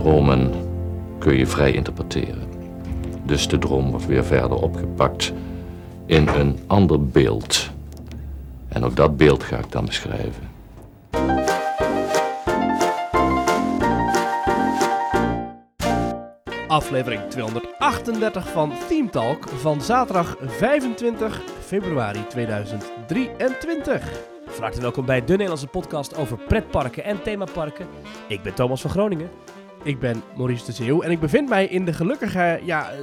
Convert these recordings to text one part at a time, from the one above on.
Dromen kun je vrij interpreteren. Dus de droom wordt weer verder opgepakt in een ander beeld. En ook dat beeld ga ik dan beschrijven. Aflevering 238 van Team Talk van zaterdag 25 februari 2023. Van harte welkom bij de Nederlandse podcast over pretparken en themaparken. Ik ben Thomas van Groningen. Ik ben Maurice de Zeeuw en ik bevind mij in de gelukkige ja, eh,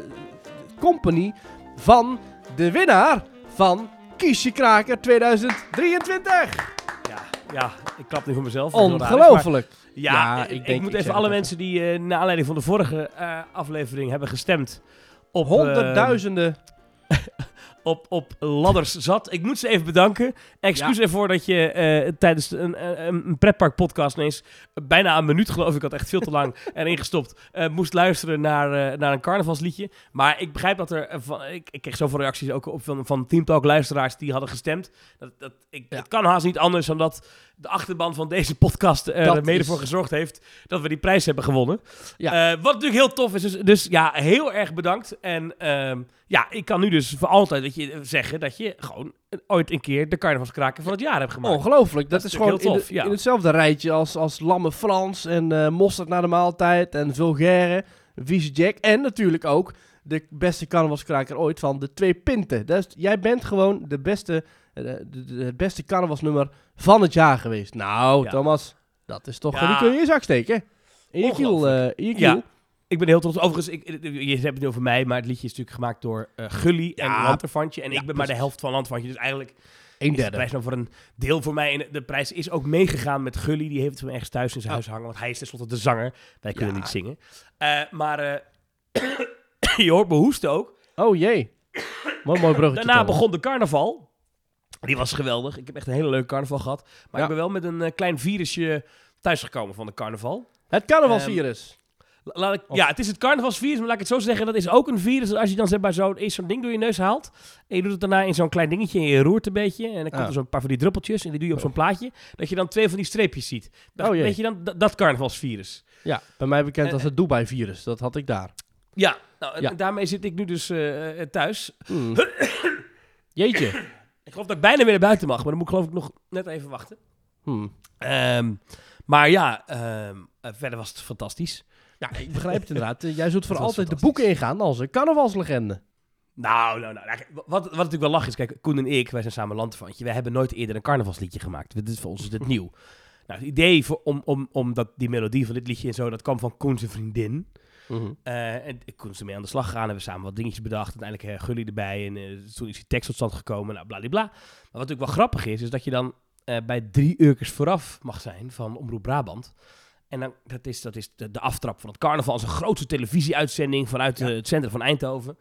company van de winnaar van Kiesje Kraker 2023. Ja, ja, ik klap nu voor mezelf. Ongelooflijk. Ja, Ja, ik, ik ik denk- moet ik even alle mensen die uh, naar aanleiding van de vorige eh, aflevering hebben gestemd op, Honderdduizenden. Op, op ladders zat. Ik moet ze even bedanken. Excuus ervoor dat je eh, tijdens een, een, een pretpark podcast ineens bijna een minuut geloof ik, had echt veel te lang erin gestopt, eh, moest luisteren naar, eh, naar een carnavalsliedje. Maar ik begrijp dat er, eh, van, ik, ik kreeg zoveel reacties ook op van, van Team Talk luisteraars die hadden gestemd. Dat, dat, ik, Ja. Het kan haast niet anders dan dat de achterban van deze podcast er Dat mede is- voor gezorgd heeft dat we die prijs hebben gewonnen. Ja. Eh, wat natuurlijk heel tof is. Dus, dus ja, heel erg bedankt. En ehm, ja, ik kan nu dus voor altijd dat je, zeggen dat je gewoon ooit een keer de carnavalskraker van het jaar hebt gemaakt. Ongelooflijk. Dat, Dat is gewoon in, de- tof, ja. in hetzelfde rijtje als, als Lamme Frans en eh Mosterd na de maaltijd en Vulgaire, Vieze Jack en natuurlijk ook de beste carnavalskraker ooit van de twee pinten. Dus jij bent gewoon de beste, eh, het beste carnavalsnummer van het jaar geweest. Nou, Ja. Thomas, dat is toch, Ja. die kun je in je zak steken. In je kiel, eh, in je Ja. Ik ben heel trots. Overigens, ik, je hebt het nu over mij, maar het liedje is natuurlijk gemaakt door eh, Gully en Ja. Lanterfantje. En ik ben maar de helft van Lanterfantje. Dus eigenlijk Een is de derde. prijs nou voor een deel voor mij. En de prijs is ook meegegaan met Gully. Die heeft het van ergens thuis in zijn huis hangen. Want hij is tenslotte de zanger. Wij kunnen niet zingen. Eh, maar eh, je hoort me hoesten ook. Oh jee. Wat mooi bruggetje. Daarna begon de carnaval. Die was geweldig. Ik heb echt een hele leuke carnaval gehad. Maar Ja. ik ben wel met een eh, klein virusje thuisgekomen van de carnaval. Het carnavalsvirus. La- Laat ik, Of- Ja, het is het carnavalsvirus, maar laat ik het zo zeggen. Dat is ook een virus. Als je dan zeg maar zo, zo'n ding door je neus haalt. En je doet het daarna in zo'n klein dingetje en je roert een beetje. En dan komt Ah. er zo'n paar van die druppeltjes. En die doe je op zo'n plaatje. Dat je dan twee van die streepjes ziet. Dat, Oh jee. weet je dan, dat, carnavalsvirus. ja, bij mij bekend eh, als het Dubai-virus. Dat had ik daar. Ja, nou, Ja. daarmee zit ik nu dus eh, eh, thuis. Hmm. Jeetje. Ik geloof dat ik bijna weer naar buiten mag. Maar dan moet ik geloof ik nog net even wachten. Hmm. Ehm, maar ja, ehm, eh, verder was het fantastisch. Ja, ik begrijp het inderdaad. Jij zult voor altijd de boeken ingaan als een carnavalslegende. Nou, nou, nou. nou, Wat, wat natuurlijk wel lach is, kijk, Koen en ik, wij zijn samen landverwantje. Wij hebben nooit eerder een carnavalsliedje gemaakt. Dit is voor ons is dit nieuw. Nou, het idee voor, om, om, om dat, die melodie van dit liedje en zo, dat kwam van Koen zijn vriendin. Eh, en Koen is ermee aan de slag gegaan, hebben we samen wat dingetjes bedacht. Uiteindelijk uh, Gully erbij en eh, toen is die tekst tot stand gekomen, nou, bladibla. Maar wat natuurlijk wel grappig is, is dat je dan eh, bij drie uurtjes vooraf mag zijn van Omroep Brabant. En dan, dat is, dat is de, de aftrap van het carnaval. als een grootste televisieuitzending vanuit eh, het centrum van Eindhoven.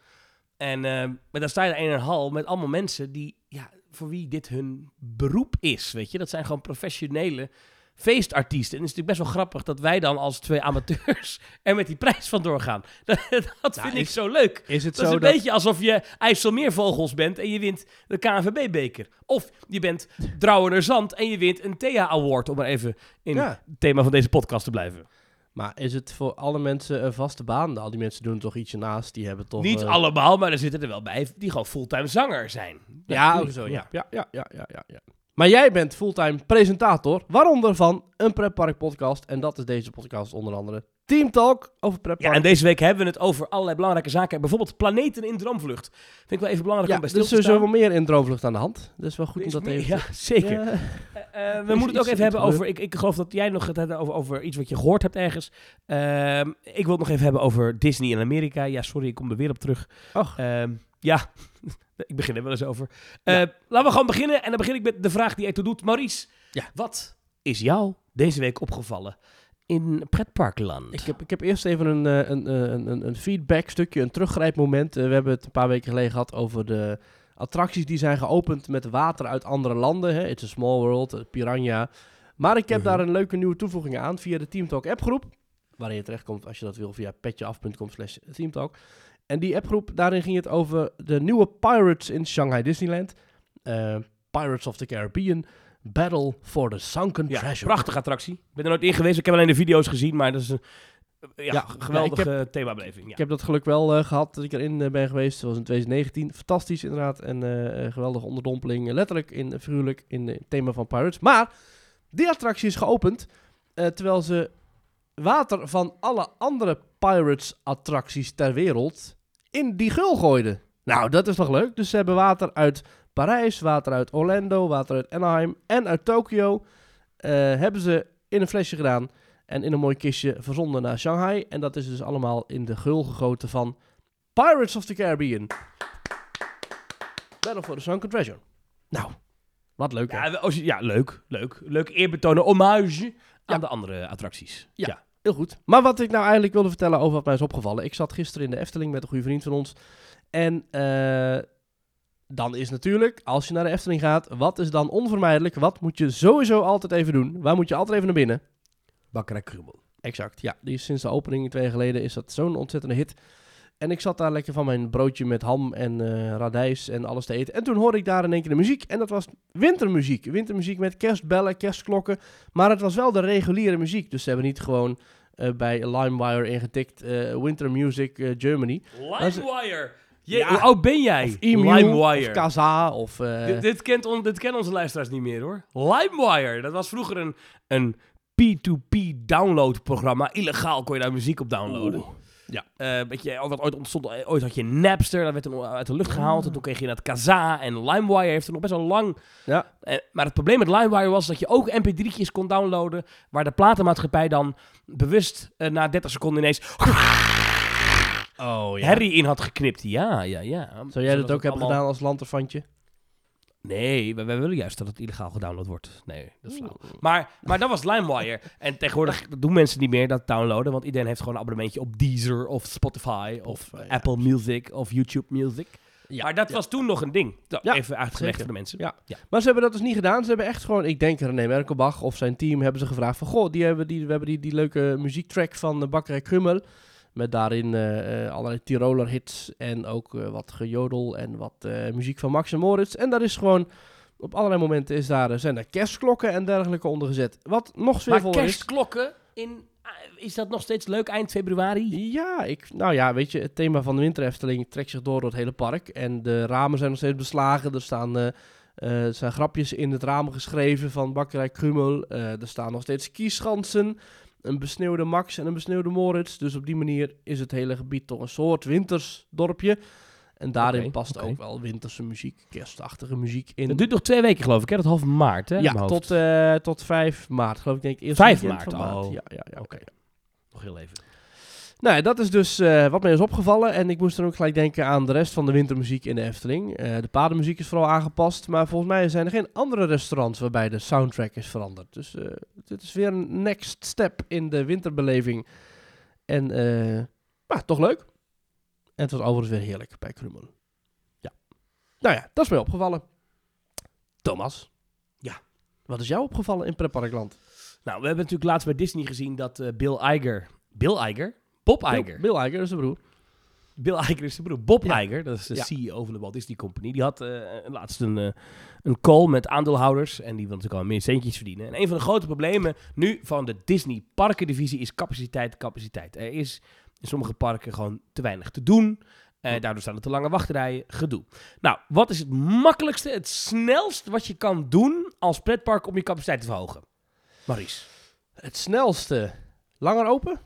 En eh, maar dan sta je er in een hal met allemaal mensen die, ja, voor wie dit hun beroep is, weet je. Dat zijn gewoon professionele feestartiesten. En het is natuurlijk best wel grappig dat wij dan als twee amateurs er met die prijs van doorgaan. Dat, dat Nou, vind ik is- zo leuk. Is het Dat is zo een dat... beetje alsof je IJsselmeervogels bent en je wint de KNVB-beker. Of je bent Drouwener Zand en je wint een Thea Award, om maar even in Ja. het thema van deze podcast te blijven. Maar is het voor alle mensen een vaste baan? Al die mensen doen er toch ietsje naast. Die hebben toch... Niet eh, allemaal, maar er zitten er wel bij die gewoon fulltime zanger zijn. Ja, ook zo. Ja, ja, ja, ja, ja, ja, ja. Maar jij bent fulltime presentator, waaronder van een pretpark podcast. En dat is deze podcast onder andere Team Talk over Ja, pretpark. en deze week hebben we het over allerlei belangrijke zaken. Bijvoorbeeld planeten in droomvlucht. Vind ik wel even belangrijk ja, om bij er stil is te staan. wel meer in Droomvlucht aan de hand. Dat is wel goed Er om is dat meer- even... Ja, zeker. Ja. Eh, eh, we is moeten het ook even hebben over... Ik, ik geloof dat jij nog het hebt over, over iets wat je gehoord hebt ergens. Ehm, ik wil het nog even hebben over Disney in Amerika. Ja, sorry, ik kom er weer op terug. Och. Ehm, ja, ik begin er wel eens over. Eh. Laten we gewoon beginnen. En dan begin ik met de vraag die ertoe doet. Maurice, Ja. wat is jou deze week opgevallen in pretparkland? Ik heb, ik heb eerst even een, eh, een, eh, een, een, een feedback stukje, een teruggrijpmoment. We hebben het een paar weken geleden gehad over de attracties die zijn geopend met water uit andere landen. Hè. It's a Small World, Piranha. Maar ik heb Mhm. daar een leuke nieuwe toevoeging aan via de Team Talk appgroep. Waarin je terechtkomt als je dat wil via petjeaf.com slash teamtalk. En die appgroep, daarin ging het over de nieuwe Pirates in Shanghai Disneyland. Eh, Pirates of the Caribbean, Battle for the Sunken Ja, Treasure. prachtige attractie. Ik ben er nooit in geweest. Ik heb alleen de video's gezien, maar dat is een ja, Ja, geweldige ja, themabeleving. Ja. Ik heb dat geluk wel eh, gehad dat ik erin eh, ben geweest. Dat was in 2019. Fantastisch inderdaad. En geweldige onderdompeling. letterlijk in figuurlijk in het thema van Pirates. Maar die attractie is geopend. terwijl ze water van alle andere Pirates attracties ter wereld in die gul gooiden. Nou, dat is toch leuk? Dus ze hebben water uit Parijs, water uit Orlando, water uit Anaheim en uit Tokio. eh, hebben ze in een flesje gedaan. En in een mooi kistje verzonden naar Shanghai. En dat is dus allemaal in de gul gegoten van Pirates of the Caribbean. Battle for the Sunken Treasure. Nou, wat leuk hè? Ja, als je- ja, leuk, leuk. Leuk eerbetonen, hommage aan Ja. de andere attracties. Ja. Heel goed. Maar wat ik nou eigenlijk wilde vertellen over wat mij is opgevallen. Ik zat gisteren in de Efteling met een goede vriend van ons. En eh, dan is natuurlijk, als je naar de Efteling gaat, wat is dan onvermijdelijk? Wat moet je sowieso altijd even doen? Waar moet je altijd even naar binnen? Bakkerij Krummel. Exact, ja. Die is sinds de opening twee jaar geleden is dat zo'n ontzettende hit. En ik zat daar lekker van mijn broodje met ham en eh radijs en alles te eten. En toen hoorde ik daar in één keer de muziek. En dat was wintermuziek. Wintermuziek met kerstbellen, kerstklokken. Maar het was wel de reguliere muziek. Dus ze hebben niet gewoon eh, bij LimeWire ingetikt eh, Winter Music Germany. LimeWire. Je, Ja. Hoe oud ben jij? Of Emu, LimeWire. of Kaza, of... Dit, dit, kent on, dit kennen onze luisteraars niet meer hoor. LimeWire, dat was vroeger een, een P2P downloadprogramma. Illegaal kon je daar muziek op downloaden. Oeh. Ja. Eh, weet je, wat ooit ontstond, eh, ooit had je Napster, dat werd toen uit de lucht gehaald. En toen kreeg je dat Kazaa en LimeWire heeft er nog best wel lang. Ja. Eh, maar het probleem met LimeWire was dat je ook mp3'tjes kon downloaden, waar de platenmaatschappij dan bewust na 30 seconden ineens Oh herrie in had geknipt. Ja, ja, ja. Zou jij dat ook hebben allemaal- gedaan als lanterfantje? Nee, wij, wij willen juist dat het illegaal gedownload wordt. Nee, dat is flauw. Maar, maar dat was LimeWire. En tegenwoordig doen mensen niet meer dat downloaden, want iedereen heeft gewoon een abonnementje op Deezer of Spotify of, eh, ja, Apple Music of YouTube Music. Ja. maar dat ja. was toen nog een ding. Ja, even uitgelegd voor de mensen. Ja. Maar ze hebben dat dus niet gedaan. Ze hebben echt gewoon, ik denk René Merkelbach of zijn team hebben ze gevraagd van, goh, die hebben die, we hebben die, die leuke muziektrack van de Bakkerij Krummel. Met daarin eh, eh, allerlei Tiroler hits en ook eh, wat gejodel en wat muziek van Max en Moritz. En daar is gewoon, op allerlei momenten is daar, zijn er kerstklokken en dergelijke onder gezet. Wat nog sfeervoller is. kerstklokken, in, is dat nog steeds leuk eind februari? Ja, ik, nou ja, weet je, het thema van de Winter Efteling trekt zich door door het hele park. En de ramen zijn nog steeds beslagen. Er staan, er zijn grapjes in het raam geschreven van Bakkerij Krummel. Eh, er staan nog steeds kieschansen, een besneeuwde Max en een besneeuwde Moritz. Dus op die manier is het hele gebied toch een soort wintersdorpje. En daarin past ook wel winterse muziek, kerstachtige muziek in. Het duurt nog twee weken geloof ik, hè? Dat half maart, hè? ja, tot, eh, tot 5 maart, geloof ik. Denk ik eerst 5 weekend maart, maart. oh. Ja, ja, ja. Oké. Nog heel even. Nou, ja, dat is dus eh, wat mij is opgevallen. En ik moest dan ook gelijk denken aan de rest van de wintermuziek in de Efteling. Eh, de padenmuziek is vooral aangepast. Maar volgens mij zijn er geen andere restaurants waarbij de soundtrack is veranderd. Dus eh, dit is weer een next step in de winterbeleving. En maar toch leuk. En het was overigens weer heerlijk bij Krummel. Ja. Nou ja, dat is mij opgevallen. Thomas. Ja. Wat is jou opgevallen in Pretparkland? Nou, we hebben natuurlijk laatst bij Disney gezien dat Bill Iger... Bill Iger? Bob Iger. Bill, Bill Iger is de broer. Bill Iger is de broer. Bob Ja. Iger, dat is de Ja. CEO van de Walt Disney Company. Die had eh, laatst een, eh, een call met aandeelhouders. En die wil natuurlijk al meer centjes verdienen. En een van de grote problemen nu van de Disney parkendivisie is capaciteit, capaciteit. Er is in sommige parken gewoon te weinig te doen. Eh, daardoor staan er te lange wachtrijen, gedoe. Nou, wat is het makkelijkste, het snelst wat je kan doen als pretpark om je capaciteit te verhogen? Maurice. Het snelste. Langer open?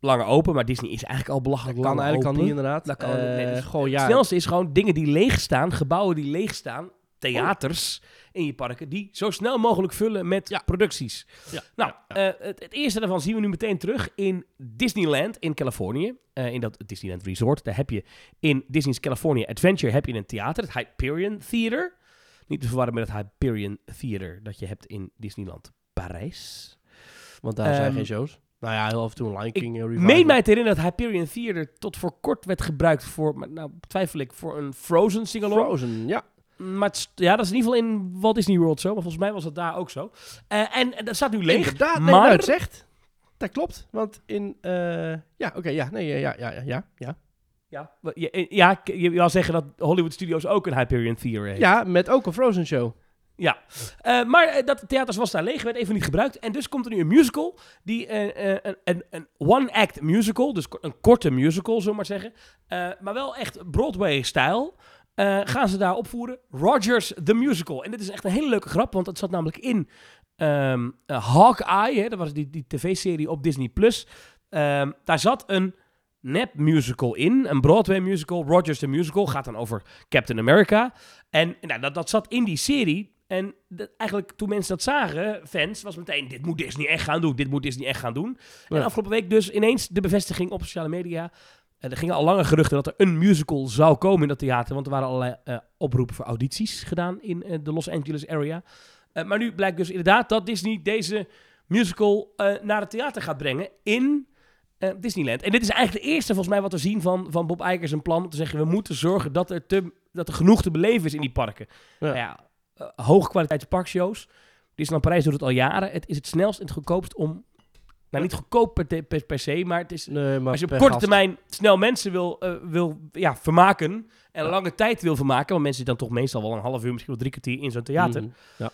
Langer open, maar Disney is eigenlijk al belachelijk kan lang eigenlijk al open. niet inderdaad. Dat kan, Eh, nee, dus gewoon Het ja. snelste is gewoon dingen die leeg staan, gebouwen die leeg staan, theaters in je parken, die zo snel mogelijk vullen met Ja. producties. Ja, Nou, eh, het, het eerste daarvan zien we nu meteen terug in Disneyland in Californië. Eh, in dat Disneyland Resort. Daar heb je in Disney's California Adventure heb je een theater, het Hyperion Theater. Niet te verwarren met het Hyperion Theater dat je hebt in Disneyland Parijs. Want daar zijn Ehm, geen shows. Nou ja, heel af en toe een Lion King eh, Ik revival. meen mij te herinneren dat Hyperion Theater tot voor kort werd gebruikt voor, nou twijfel ik, voor een Frozen singalong. Frozen, ja. Maar ja, dat is in ieder geval in Walt Disney World zo. Maar volgens mij was het daar ook zo. Eh, en, dat staat nu leeg. Inderdaad, nee, maar- nou, het zegt. Dat klopt, want in... eh, ja, oké, ja, nee, ja, ja, ja, ja, ja. Ja, wa- ja, eh, ja, je wil zeggen dat Hollywood Studios ook een Hyperion Theater heeft. Ja, met ook een Frozen show. Ja, uh, maar uh, dat theaters was daar leeg, werd even niet gebruikt. En dus komt er nu een musical, die, uh, een, een, een one-act musical, dus een korte musical, zullen maar zeggen. maar wel echt Broadway-stijl. gaan ze daar opvoeren. Rogers the Musical. En dit is echt een hele leuke grap, want het zat namelijk in um, Hawkeye. Dat was die, die tv-serie op Disney+. Plus. Um, daar zat een nep musical in. Een Broadway musical. Rogers the Musical. Gaat dan over Captain America. En nou, dat, dat zat in die serie. En eigenlijk toen mensen dat zagen, fans, was meteen: dit moet Disney echt gaan doen. Dit moet Disney echt gaan doen. En afgelopen week dus ineens de bevestiging op sociale media. Uh, er gingen al lange geruchten dat er een musical zou komen in dat theater. Want er waren allerlei uh, oproepen voor audities gedaan in uh, de Los Angeles area. maar nu blijkt dus inderdaad dat Disney deze musical naar het theater gaat brengen in Disneyland. En dit is eigenlijk de eerste volgens mij wat we zien van, van Bob Iger een plan om te zeggen: we moeten zorgen dat er, te, dat er genoeg te beleven is in die parken. Ja. Nou ja, uh, hoogkwaliteits parkshows. Disneyland Parijs doet het al jaren. Het is het snelst en het goedkoopst om... Nou, niet goedkoop per, per, per se, maar, het is, nee, maar als je op korte termijn snel mensen wil, uh, wil ja, vermaken en ja. lange tijd wil vermaken, want mensen zitten dan toch meestal wel een half uur, misschien wel drie kwartier in zo'n theater, mm, ja.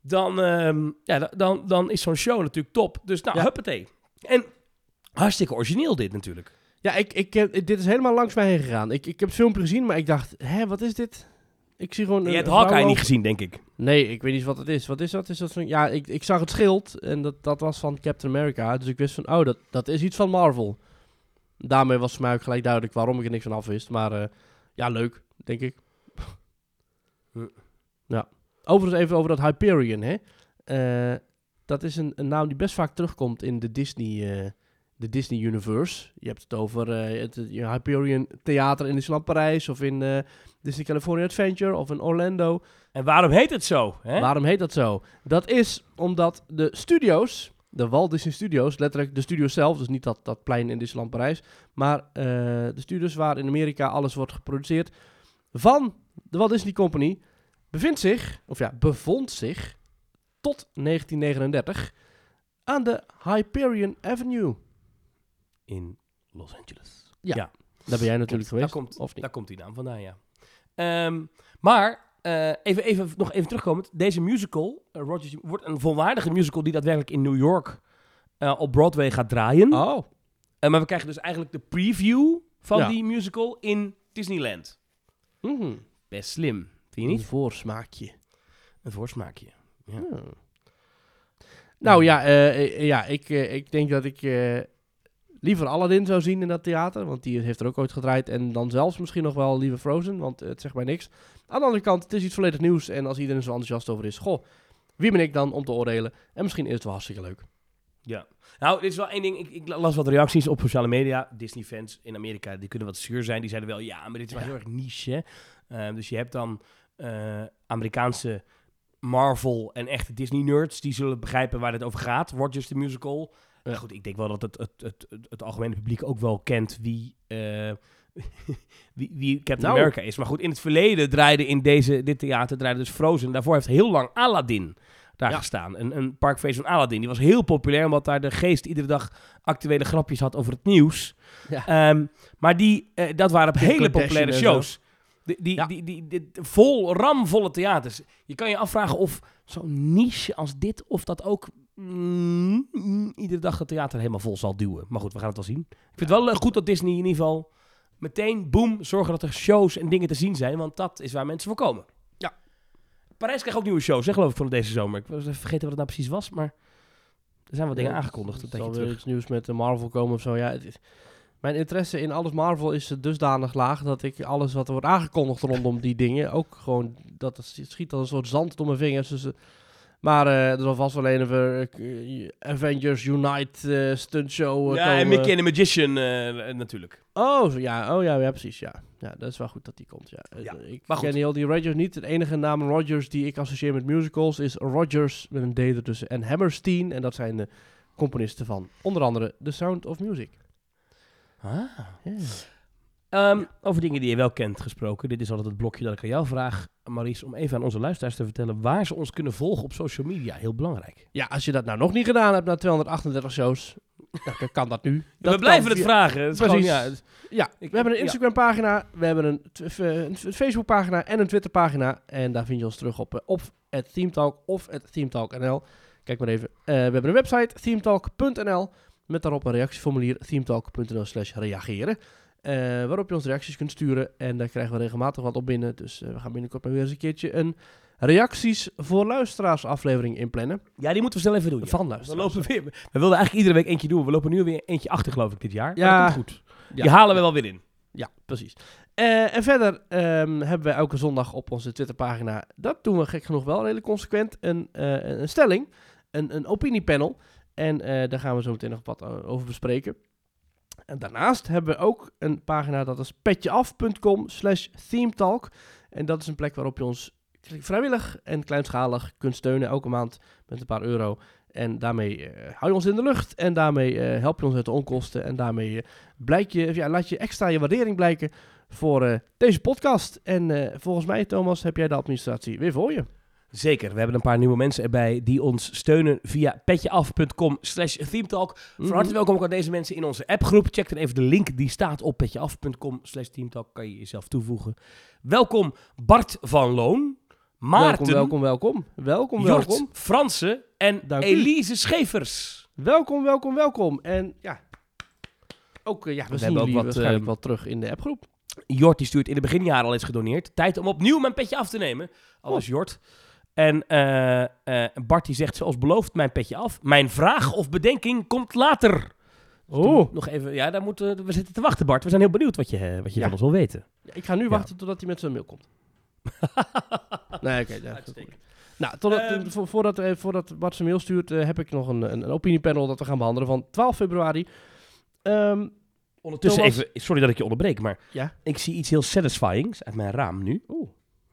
dan, uh, ja, dan, dan is zo'n show natuurlijk top. Dus nou, ja. huppatee. En hartstikke origineel dit natuurlijk. Ja, ik, ik, dit is helemaal langs mij heen gegaan. Ik, ik heb het filmpje gezien, maar ik dacht, hè, wat is dit? Ik zie gewoon... Je hebt Hawkeye niet gezien, denk ik. Nee, ik weet niet wat het is. Wat is dat? Is dat van... Ja, ik, ik zag het schild en dat, dat was van Captain America. Dus ik wist van, oh, dat, dat is iets van Marvel. Daarmee was voor mij ook gelijk duidelijk waarom ik er niks van af wist. Maar uh, ja, leuk, denk ik. ja. Overigens even over dat Hyperion, hè. Uh, dat is een, een, naam die best vaak terugkomt in de Disney... Uh, de Disney Universe. Je hebt het over uh, het, Hyperion Theater in Disneyland Parijs of in uh, Disney California Adventure of in Orlando. En waarom heet het zo? Hè? Waarom heet dat zo? Dat is omdat de studio's, de Walt Disney Studios, letterlijk de studios zelf, dus niet dat, dat plein in Disneyland Parijs, maar uh, de studios waar in Amerika alles wordt geproduceerd van de Walt Disney Company, bevindt zich, of ja, bevond zich tot 1939 aan de Hyperion Avenue in Los Angeles. Ja, ja. daar ben jij natuurlijk geweest. Daar komt, of niet? Daar komt die naam vandaan, ja. Um, maar uh, even, even, nog even terugkomend. Deze musical, uh, Rogers, wordt een volwaardige musical die daadwerkelijk in New York uh, op Broadway gaat draaien. Oh. maar we krijgen dus eigenlijk de preview van ja. die musical in Disneyland. Mm -hmm. Best slim, vind je niet? Een voorsmaakje. Een voorsmaakje, ja. ja. Nou ja, ja ik, ik denk dat ik liever Aladdin zou zien in dat theater. Want die heeft er ook ooit gedraaid. En dan zelfs misschien nog wel liever Frozen. Want het zegt mij niks. Aan de andere kant, het is iets volledig nieuws. En als iedereen zo enthousiast over is. Goh, wie ben ik dan om te oordelen? En misschien is het wel hartstikke leuk. Ja. Nou, dit is wel één ding. Ik, ik, las wat reacties op sociale media. Disney-fans in Amerika, die kunnen wat zuur zijn. Die zeiden wel, ja, maar dit is wel heel erg niche. Uh, dus je hebt dan uh, Amerikaanse Marvel en echte Disney-nerds. Die zullen begrijpen waar het over gaat. Rogers the Musical. Ja. goed, ik denk wel dat het, het, het, het, het algemene publiek ook wel kent wie, uh, wie, wie Captain nou. America is. Maar goed, in het verleden draaide in deze, dit theater draaide dus Frozen. Daarvoor heeft heel lang Aladdin daar ja. gestaan. Een, een parkfeest van Aladdin. Die was heel populair, omdat daar de geest iedere dag actuele grapjes had over het nieuws. Ja. Um, maar die, uh, dat waren op hele populaire shows. Die, die, ja. die, die, die, vol, ramvolle theaters. Je kan je afvragen of zo'n niche als dit, of dat ook mm, mm, iedere dag het theater helemaal vol zal duwen. Maar goed, we gaan het wel zien. Ik vind het wel goed dat Disney in ieder geval meteen, boom, zorgen dat er shows en dingen te zien zijn. Want dat is waar mensen voor komen. Ja. Parijs krijgt ook nieuwe shows, hè, geloof ik, van deze zomer. Ik was even vergeten wat het nou precies was, maar er zijn wat dingen aangekondigd. Er zal weer iets nieuws met Marvel komen of zo. Ja, het is... Mijn interesse in alles Marvel is dusdanig laag dat ik alles wat er wordt aangekondigd rondom die dingen ook gewoon dat het schiet als een soort zand door mijn vingers. Dus, uh, maar uh, er zal vast wel een of uh, Avengers Unite stunt show. ja, komen. en Mickey and the Magician natuurlijk. Oh, ja, oh ja, ja, precies. Ja. ja, dat is wel goed dat die komt. Ja. ja ik maar ken heel die Rogers niet. Het enige naam Rogers die ik associeer met musicals is Rogers met een D ertussen en Hammerstein. En dat zijn de componisten van onder andere The Sound of Music. Ah. Um, over dingen die je wel kent gesproken. Dit is altijd het blokje dat ik aan jou vraag, Maurice, om even aan onze luisteraars te vertellen waar ze ons kunnen volgen op social media. Heel belangrijk. Ja, als je dat nou nog niet gedaan hebt na 238 shows, dan kan dat nu. we Dat blijven kan het via- vragen. Het Precies. gewoon, ja, het- Ja, Ik- we hebben een ja. Instagram-pagina, we hebben een, eh, een Facebook-pagina en een Twitter-pagina. En daar vind je ons terug op eh, of het Themetalk of het Themetalk.nl. Kijk maar even. Eh, we hebben een website, themetalk.nl, met daarop een reactieformulier, themetalk.nl slash reageren. Eh, waarop je ons reacties kunt sturen. En daar krijgen we regelmatig wat op binnen. Dus eh, we gaan binnenkort maar weer eens een keertje een reacties voor luisteraars aflevering inplannen. ja, die moeten we snel even doen. ja. Van We, luisteraars. lopen weer, we wilden eigenlijk iedere week eentje doen. We lopen nu weer eentje achter, geloof ik, dit jaar. Ja. Maar dat komt goed. Ja. Die halen we wel weer in. Ja, precies. Eh, en verder ehm, hebben wij elke zondag op onze Twitterpagina, dat doen we gek genoeg wel redelijk consequent, een, een stelling, een, een opiniepanel. En daar gaan we zo meteen nog wat over bespreken. En daarnaast hebben we ook een pagina, dat is petjeaf.com slash themetalk. En dat is een plek waarop je ons vrijwillig en kleinschalig kunt steunen, elke maand met een paar euro. En daarmee eh, hou je ons in de lucht en daarmee eh, help je ons uit de onkosten. En daarmee eh, blijk je, ja, laat je extra je waardering blijken voor deze podcast. En volgens mij, Thomas, heb jij de administratie weer voor je. Zeker. We hebben een paar nieuwe mensen erbij die ons steunen via petjeaf.com slash themetalk. Van harte welkom ook aan deze mensen in onze appgroep. Check dan even de link die staat op petjeaf.com slash teamtalk. Kan je jezelf toevoegen. Welkom Bart van Loon, Maarten, Welkom, welkom, welkom. Welkom, Jort, welkom. Franse en Dank u. Elise Schevers. Welkom, welkom, welkom. En ja, ook, eh, ja we, We zien hebben ook wat, waarschijnlijk eh, terug in de appgroep. Jort die stuurt in de beginjaren al eens gedoneerd. Tijd om opnieuw mijn petje af te nemen. Alles Jort. En eh, Bart die zegt zoals beloofd mijn petje af. Mijn vraag of bedenking komt later. Oh, Nog even, ja, daar moeten we zitten te wachten Bart. We zijn heel benieuwd wat je, eh, wat je Ja. van ons wil weten. ik ga nu Ja. wachten totdat hij met zijn mail komt. nee, oké. ja, Uitstekend. Nou, totdat, Ehm. vo- voordat, eh, voordat Bart zijn mail stuurt, heb ik nog een, een, een opiniepanel dat we gaan behandelen van 12 februari. Ehm, Ondertussen Thomas- even, sorry dat ik je onderbreek, maar Ja. ik zie iets heel satisfyings uit mijn raam nu. Oeh,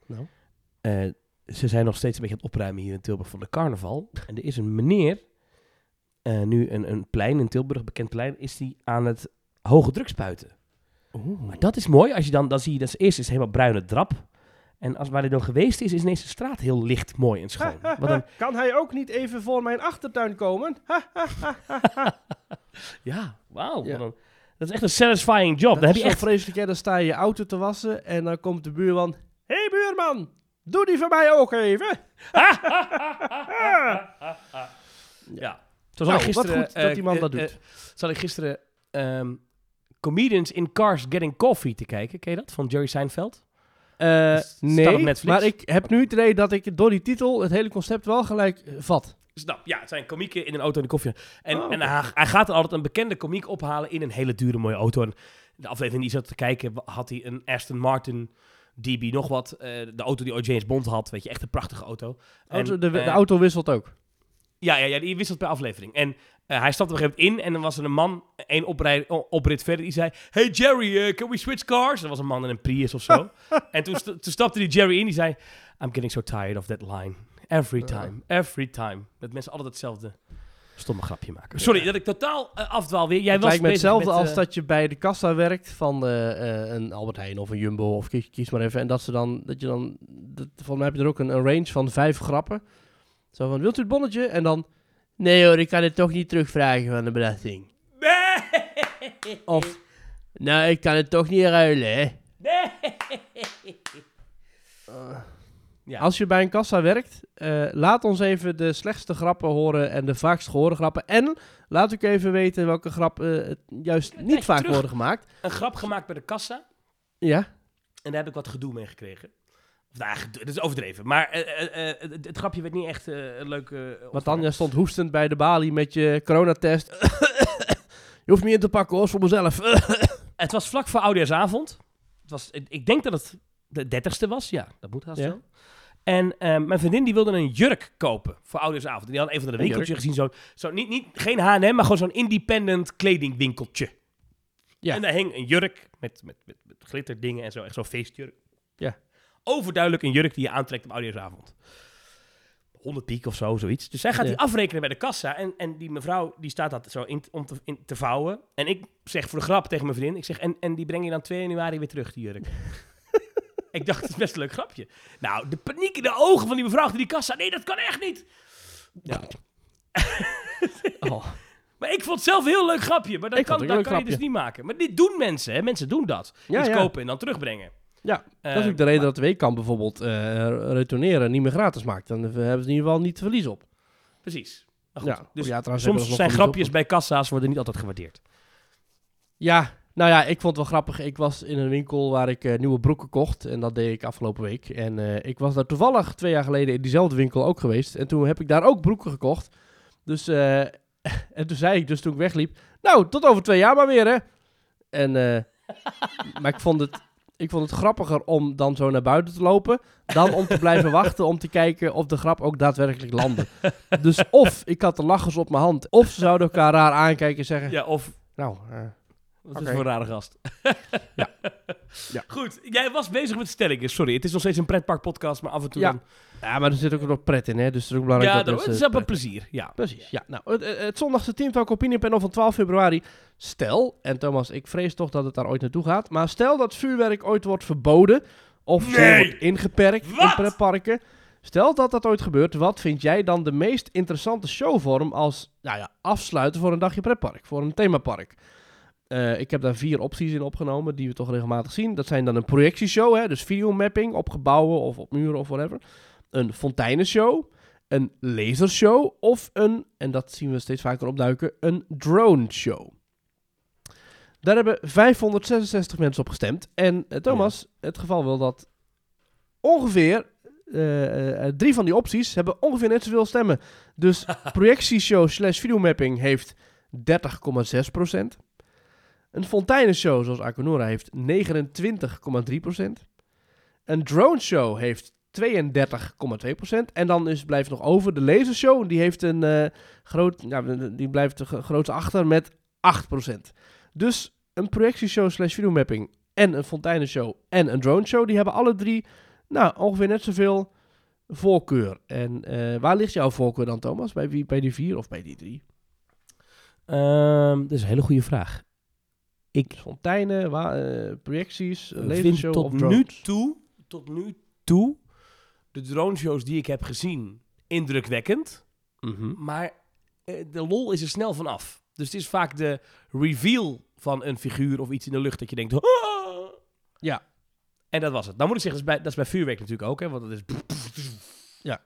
nou. Ze zijn nog steeds een beetje aan het opruimen hier in Tilburg van de carnaval. En er is een meneer, eh, nu een, een plein in Tilburg, een bekend plein, is die aan het hoge druk spuiten. Maar dat is mooi, als je dan, dan zie je dat eerst is helemaal bruine drap. En als waar hij dan geweest is, is ineens de straat heel licht, mooi en schoon. Een, Kan hij ook niet even voor mijn achtertuin komen? Ha, ja, wauw. Ja. dat is echt een satisfying job. dat Dan heb je echt vreselijk, hè? Dan sta je je auto te wassen en dan komt de buurman... Hé hey, buurman, doe die voor mij ook even. Ja. Zo Nou, ik gisteren, wat goed dat eh, die man eh, dat eh, doet. zat ik gisteren ehm, Comedians in Cars Getting Coffee te kijken. Ken je dat? Van Jerry Seinfeld. Eh, nee, maar ik heb nu het idee dat ik door die titel het hele concept wel gelijk eh, vat. Snap, ja, het zijn komieken in een auto en de koffie. En, Oh, en hij, hij gaat dan altijd een bekende komiek ophalen in een hele dure mooie auto. En de aflevering die zat te kijken, had hij een Aston Martin DB nog wat. eh, de auto die ooit James Bond had. Weet je, echt een prachtige auto. En, de, de eh, auto wisselt ook. Ja, ja, ja, die wisselt per aflevering. En eh, hij stapte op een gegeven moment in en dan was er een man, één oprij- oprit verder, die zei... Hey Jerry, can we switch cars? Er was een man in een Prius of zo. en toen, st- toen stapte die Jerry in, die zei... I'm getting so tired of that line. Every time, every time. Dat mensen altijd hetzelfde stomme grapje maken. Sorry, dat ik totaal eh, afdwaal weer. Jij Het was lijkt me hetzelfde met, als eh, dat je bij de kassa werkt van eh, eh, een Albert Heijn of een Jumbo of kies, kies maar even. En dat ze dan, dat je dan, dat, volgens mij heb je er ook een, een range van vijf grappen. Zo van, wilt u het bonnetje? En dan, nee hoor, ik kan het toch niet terugvragen van de belasting. Nee! Of, nou, ik kan het toch niet ruilen, hè. Nee! Ja. Als je bij een kassa werkt, eh, laat ons even de slechtste grappen horen en de vaakst gehoorde grappen. En laat ook even weten welke grap eh, het juist niet vaak terug. worden gemaakt. Een grap gemaakt bij de kassa. Ja, En daar heb ik wat gedoe mee gekregen. Of, nou, gedoe, dat is overdreven. Maar eh, het, het grapje werd niet echt eh, een leuke... uh, Want dan jij stond hoestend bij de balie met je coronatest. je hoeft me in te pakken hoor, voor mezelf. Het was vlak voor Oudejaarsavond. Het was, ik, ik denk dat het de dertigste was. Ja, dat moet haast Ja. wel. En eh, mijn vriendin die wilde een jurk kopen voor Oudejaarsavond. En die had even naar de winkeltje gezien. Zo, zo niet, niet, geen H&M, maar gewoon zo'n independent kledingwinkeltje. Ja. En daar hing een jurk met, met, met, met glitterdingen en zo. Echt zo'n feestjurk. Ja. Overduidelijk een jurk die je aantrekt op Oudejaarsavond. 100 piek of zo, zoiets. Dus zij gaat Ja. die afrekenen bij de kassa. En, en die mevrouw die staat dat zo in, om te, in te vouwen. En ik zeg voor de grap tegen mijn vriendin. Ik zeg, en, en die breng je dan 2 januari weer terug, die jurk. Ik dacht, het is best een leuk grapje. Nou, de paniek in de ogen van die mevrouw achter die kassa. Nee, dat kan echt niet. Ja. oh. Maar ik vond het zelf een heel leuk grapje. Maar dat Ik kan, dat kan je dus niet maken. Maar dit doen mensen, hè. Mensen doen dat. Ja, Iets ja. kopen en dan terugbrengen. Ja, Eh, dat is ook de reden dat de weekkamp bijvoorbeeld eh retourneren niet meer gratis maakt. Dan hebben ze in ieder geval niet te verliezen op. Precies. Goed, Ja, dus ja, soms zijn verlies grapjes bij kassa's worden niet altijd gewaardeerd. Ja, nou ja, ik vond het wel grappig. Ik was in een winkel waar ik eh, nieuwe broeken kocht. En dat deed ik afgelopen week. En eh, ik was daar toevallig twee jaar geleden in diezelfde winkel ook geweest. En toen heb ik daar ook broeken gekocht. Dus, eh, en toen zei ik dus toen ik wegliep... Nou, tot over twee jaar maar weer, hè. En, maar ik vond, het, ik vond het grappiger om dan zo naar buiten te lopen... dan om te blijven wachten om te kijken of de grap ook daadwerkelijk landde. Dus of ik had de lachers op mijn hand... of ze zouden elkaar raar aankijken en zeggen... Ja, of... Nou, eh, Wat is voor een rare gast. Ja. Ja. Goed, jij was bezig met stellingen. Sorry, het is nog steeds een pretpark-podcast, maar af en toe Ja, dan... Ja, maar er zit ook nog pret in, hè? Dus het is ook belangrijk Ja, dat het is een pret- plezier. Ja. Precies, ja. Nou, het, het, het zondagse Teamtalk Opiniepanel van 12 februari. Stel, en Thomas, ik vrees toch dat het daar ooit naartoe gaat. Maar stel dat vuurwerk ooit wordt verboden. Of Nee! wordt ingeperkt in pretparken. Stel dat dat ooit gebeurt, wat vind jij dan de meest interessante showvorm als nou ja, afsluiten voor een dagje pretpark, voor een themapark? Eh, ik heb daar vier opties in opgenomen die we toch regelmatig zien. Dat zijn dan een projectieshow, hè, dus videomapping op gebouwen of op muren of whatever. Een fonteinenshow, een lasershow of een, en dat zien we steeds vaker opduiken, een drone show. Daar hebben 566 mensen op gestemd. En eh, Thomas, het geval wil dat ongeveer eh, drie van die opties hebben ongeveer net zoveel stemmen. Dus projectieshow slash videomapping heeft 30,6%. Een fonteinenshow zoals Akonora heeft 29,3%. Een drone show heeft 32,2%. En dan is, blijft nog over de lasershow. Die heeft een eh, groot, ja, die blijft de grootste achter met 8%. Dus een projectieshow slash videomapping en een fonteinenshow en een drone show, die hebben alle drie nou, ongeveer net zoveel voorkeur. En eh, waar ligt jouw voorkeur dan, Thomas? Bij die vier of bij die drie? Ehm, dat is een hele goede vraag. Ik Fonteinen, wa- eh, projecties, een vind lasershow tot of nu toe, tot nu toe, de droneshows die ik heb gezien, indrukwekkend. Mhm. Maar eh, de lol is er snel van af. Dus het is vaak de reveal van een figuur of iets in de lucht dat je denkt... Ja. En dat was het. Dan moet ik zeggen, dat is bij, dat is bij vuurwerk natuurlijk ook, hè, want dat is... Ja.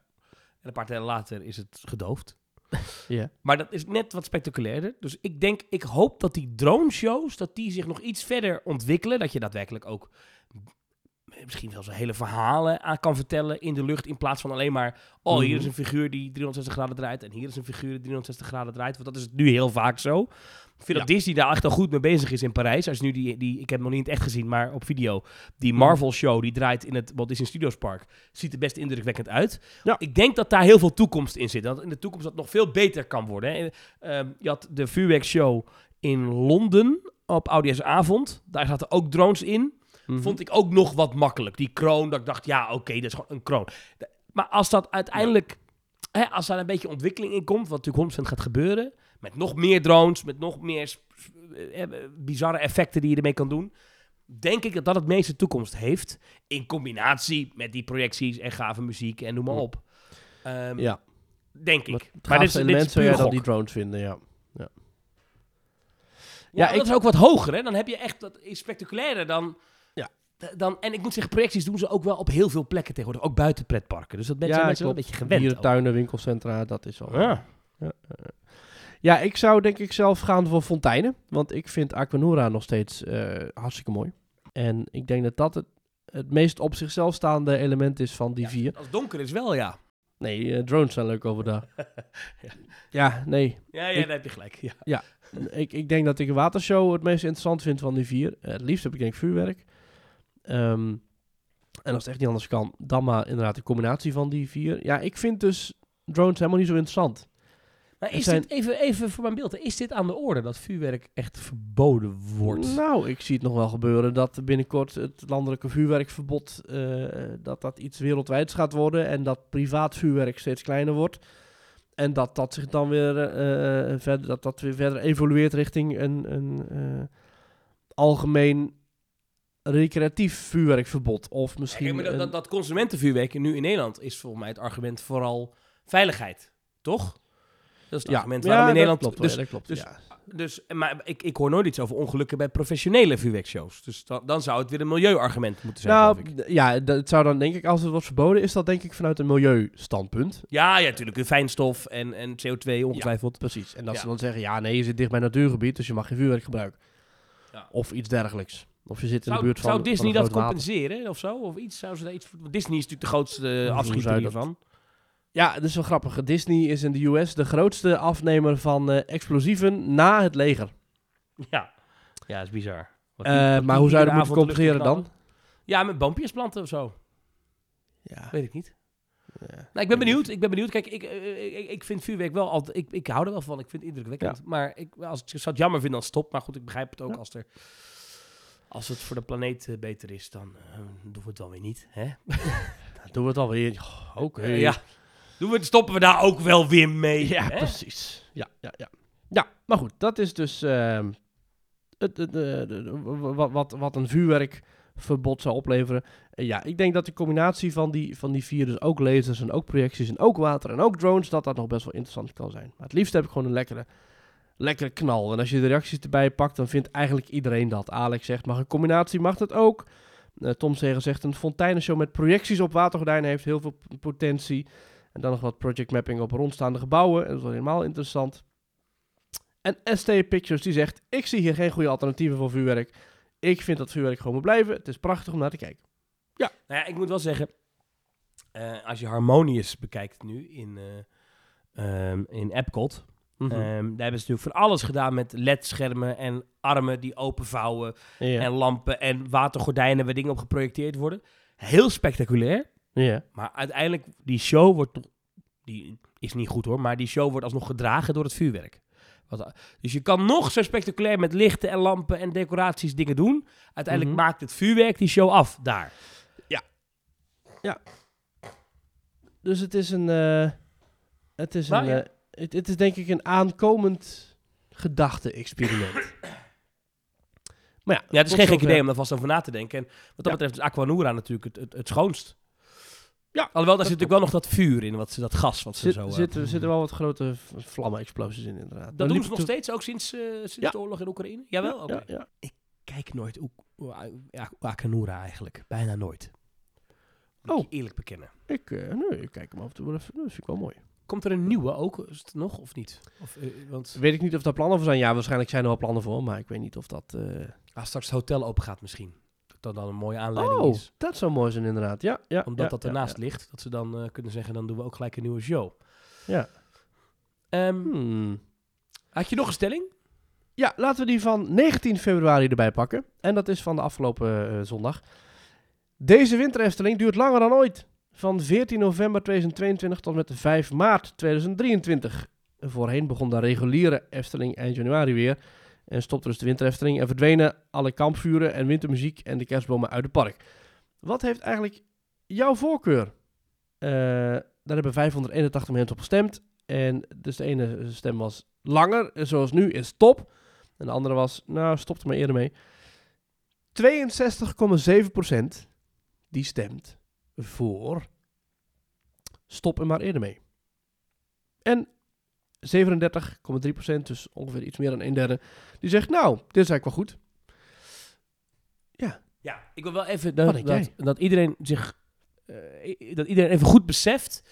En een paar tijden later is het gedoofd. Ja. Maar dat is net wat spectaculairder. Dus ik denk, ik hoop dat die drone shows, dat die zich nog iets verder ontwikkelen. Dat je daadwerkelijk ook misschien wel zo'n hele verhalen aan kan vertellen in de lucht. In plaats van alleen maar, oh, hier Mhm. is een figuur die 360 graden draait. En hier is een figuur die 360 graden draait. Want dat is nu heel vaak zo. Ik vind dat Disney daar echt al goed mee bezig is in Parijs. Als nu die, die, ik heb hem nog niet echt gezien, maar op video. Die Mhm. Marvel show, die draait in het Walt Disney Studios Park. Ziet er best indrukwekkend uit. Ja. Ik denk dat daar heel veel toekomst in zit. Dat in de toekomst dat nog veel beter kan worden. hè. Ehm, je had de vuurwerkshow in Londen op Oudejaarsavond. Daar zaten ook drones in. Mhm. Vond ik ook nog wat makkelijk. Die kroon, dat ik dacht, ja, oké, dat is gewoon een kroon. Maar als dat uiteindelijk, hè, als daar een beetje ontwikkeling in komt, wat natuurlijk 100% gaat gebeuren, met nog meer drones, met nog meer eh, eh, bizarre effecten die je ermee kan doen, denk ik dat dat het meeste toekomst heeft. In combinatie met die projecties en gave muziek en noem maar op. Ehm, Ja, Denk ik. maar Maar, het dit element zou jij dan gok. die drones vinden, ja. Ja, Ja, dat ik- is ook wat hoger, hè? Dan heb je echt, dat is spectaculairder dan... Ja. Dan, en ik moet zeggen, projecties doen ze ook wel op heel veel plekken tegenwoordig. Ook buiten pretparken. Dus dat mensen, Ja, mensen wel een beetje gewend. Dierentuinen, winkelcentra, dat is al... Ja. Ja, ik zou denk ik zelf gaan voor fonteinen. Want ik vind Aquanura nog steeds eh, hartstikke mooi. En ik denk dat dat het, het meest op zichzelf staande element is van die Ja, vier. Als het donker is wel, ja. Nee, eh, drones zijn leuk overdag. Ja. ja, nee. Ja, ja Ik- daar heb je gelijk. Ja. Ik, ik denk dat ik een watershow het meest interessant vind van die vier. Eh, het liefst heb ik denk ik vuurwerk. Ehm, en als het echt niet anders kan, dan maar inderdaad een combinatie van die vier. Ja, ik vind dus drones helemaal niet zo interessant. Maar is zijn- dit, even, even voor mijn beeld, is dit aan de orde dat vuurwerk echt verboden wordt? Nou, ik zie het nog wel gebeuren dat binnenkort het landelijke vuurwerkverbod, eh, dat dat iets wereldwijds gaat worden en dat privaat vuurwerk steeds kleiner wordt. En dat dat zich dan weer eh, eh, verder, dat dat weer verder evolueert richting een, een eh, algemeen recreatief vuurwerkverbod. Of misschien. Kijk, maar dat, een- dat, dat consumentenvuurwerk nu in Nederland is volgens mij het argument vooral veiligheid. Toch? Dat is het Ja, argument ja, waarom in dat Nederland... klopt, dus, ja, dat klopt. dus- ja. dus, maar ik, ik hoor nooit iets over ongelukken bij professionele vuurwerkshows. Dus dan, dan zou het weer een milieuargument moeten zijn, Nou, ik. ja, dat het zou dan denk ik, als het wordt verboden, is dat denk ik vanuit een milieustandpunt. Ja, ja, natuurlijk. De fijnstof en, en CO2 ongetwijfeld. Precies. En dat Ja. ze dan zeggen, ja, nee, je zit dicht bij natuurgebied, dus je mag geen vuurwerk gebruiken. Ja. Of iets dergelijks. Of je zit in de buurt van zou Disney van dat compenseren of zo? Of iets? Zou ze daar iets Disney is natuurlijk de grootste zou afschieter dat- hiervan. Ja, dat is wel grappig. Disney is in de US de grootste afnemer van eh, explosieven na het leger. Ja. Ja, dat is bizar. Wat Eh, wat maar hoe zou je dat moeten compenseren dan? Ja, met boompjes planten of zo. Ja, Weet ik niet. ja. Nou, ik ben benieuwd. Ik ben benieuwd. Kijk, ik, eh, ik, ik vind vuurwerk wel altijd... Ik, ik hou er wel van. Ik vind het indrukwekkend. Maar ik, als ik zou het jammer vinden, dan stop. Maar goed, ik begrijp het ook Ja. als er... Als het voor de planeet beter is, dan doen we het wel weer niet. Hè? Dan doen we het alweer. Oh, Oké. Ja. Doen we, stoppen we daar ook wel weer mee. Ja, hè? precies. Ja, ja, ja. Ja, maar goed, dat is dus ehm, het, wat, wat, wat een vuurwerkverbod zou opleveren. En ja, ik denk dat de combinatie van die, van die vier, dus ook lasers en ook projecties en ook water en ook drones, dat dat nog best wel interessant kan zijn. Maar het liefst heb ik gewoon een lekkere, lekkere knal. En als je de reacties erbij pakt, dan vindt eigenlijk iedereen dat. Alex zegt, mag een combinatie, mag het ook. Eh, Tom Zegen zegt, een fonteinenshow met projecties op watergordijnen heeft heel veel potentie. En dan nog wat project mapping op rondstaande gebouwen. En dat is wel helemaal interessant. En ST Pictures die zegt: Ik zie hier geen goede alternatieven voor vuurwerk. Ik vind dat vuurwerk gewoon moet blijven. Het is prachtig om naar te kijken. Nou ja, ik moet wel zeggen, eh, als je Harmonious bekijkt nu in, ehm, in Epcot, ehm, daar hebben ze natuurlijk van alles gedaan met LED-schermen en armen die openvouwen ja. en lampen en watergordijnen waar dingen op geprojecteerd worden. Heel spectaculair, ja. maar uiteindelijk, die show wordt, toch- die is niet goed hoor, maar die show wordt alsnog gedragen door het vuurwerk. Wat, dus je kan nog zo spectaculair met lichten en lampen en decoraties dingen doen. Uiteindelijk Mhm. maakt het vuurwerk die show af daar. Dus het is een. eh, het, is Nou, een ja. eh, het, het is denk ik een aankomend gedachte-experiment. maar ja, Ja, het is geen gek idee om daar vast over na te denken. En wat dat Ja. betreft is Aquanura natuurlijk het, het, het schoonst. Ja, Alhoewel, daar zit natuurlijk wel nog dat vuur in, wat, ze- dat gas wat ze Zit, zo... eh, zitten, zitten wel wat grote vlammen-explosies in, inderdaad. dat Dan doen ze nog steeds, ook sinds, eh, sinds Ja. de oorlog in Oekraïne? Jawel? Oké. Ja, ja. Kijk nooit Aquanura eigenlijk. Bijna nooit. Moet Oh. ik eerlijk bekennen. Ik, eh, nee, ik kijk hem af en toe wel even. Dat vind ik wel mooi. Komt er een nieuwe ook is het nog, of niet? Of, eh, want Weet ik niet of daar plannen voor zijn. Ja, waarschijnlijk zijn er wel plannen voor, maar ik weet niet of dat... eh, als straks het hotel open gaat misschien. Dat dan een mooie aanleiding Oh, is. dat zou mooi zijn inderdaad. Ja, ja. Omdat ja, dat ja, ernaast ligt. Dat ze dan eh, kunnen zeggen, dan doen we ook gelijk een nieuwe show. Ja. Hmm. Had je nog een stelling? Ja, laten we die van 19 februari erbij pakken. En dat is van de afgelopen eh, zondag. Deze winterefteling duurt langer dan ooit. Van 14 november 2022 tot met 5 maart 2023. Voorheen begon de reguliere Efteling eind januari weer. En stopte dus de winterefteling en verdwenen alle kampvuren en wintermuziek en de kerstbomen uit het park. Wat heeft eigenlijk jouw voorkeur? Eh, daar hebben 581 mensen op gestemd. En dus de ene stem was langer, zoals nu, is top. En de andere was, nou, stop er maar eerder mee. 62,7% die stemt voor stop er maar eerder mee. En 37,3%, dus ongeveer iets meer dan een derde, die zegt, nou, dit is eigenlijk wel goed. Ja, ik wil wel even dat, dat, dat iedereen zich, eh, dat iedereen even goed beseft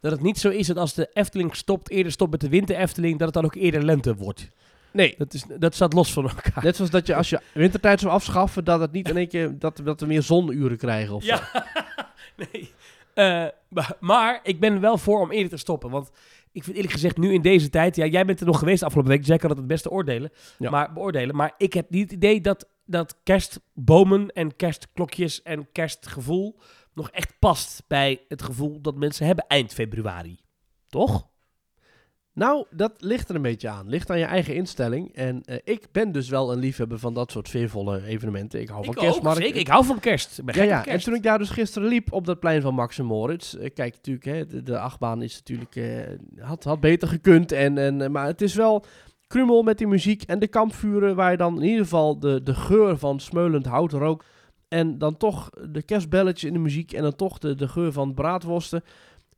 dat het niet zo is dat als de Efteling stopt, eerder stopt met de winter Efteling, dat het dan ook eerder lente wordt. Nee, Dat, is, dat staat los van elkaar. net zoals dat je als je wintertijd zou afschaffen, dat het niet in één keer, dat, dat we meer zonuren krijgen of. Ja, nee. Eh, maar, maar ik ben wel voor om eerder te stoppen. Want ik vind eerlijk gezegd nu in deze tijd... Ja, jij bent er nog geweest afgelopen week. Jij kan het het beste oordelen. Ja. Maar, beoordelen. Maar ik heb niet het idee dat, dat kerstbomen en kerstklokjes en kerstgevoel... nog echt past bij het gevoel dat mensen hebben eind februari. Toch? Nou, dat ligt er een beetje aan. Ligt aan je eigen instelling. En eh, ik ben dus wel een liefhebber van dat soort veervolle evenementen. Ik hou van ook, zeker. Ik hou van kerst. Ik ben Ja, ja. En toen ik daar dus gisteren liep op dat plein van Max en Moritz. eh, kijk, natuurlijk, hè, de, de achtbaan is natuurlijk. eh, had, had beter gekund. En, en, maar het is wel krummel met die muziek en de kampvuren. Waar je dan in ieder geval de, de geur van smeulend hout rook. En dan toch de kerstbelletjes in de muziek. En dan toch de, de geur van braadworsten.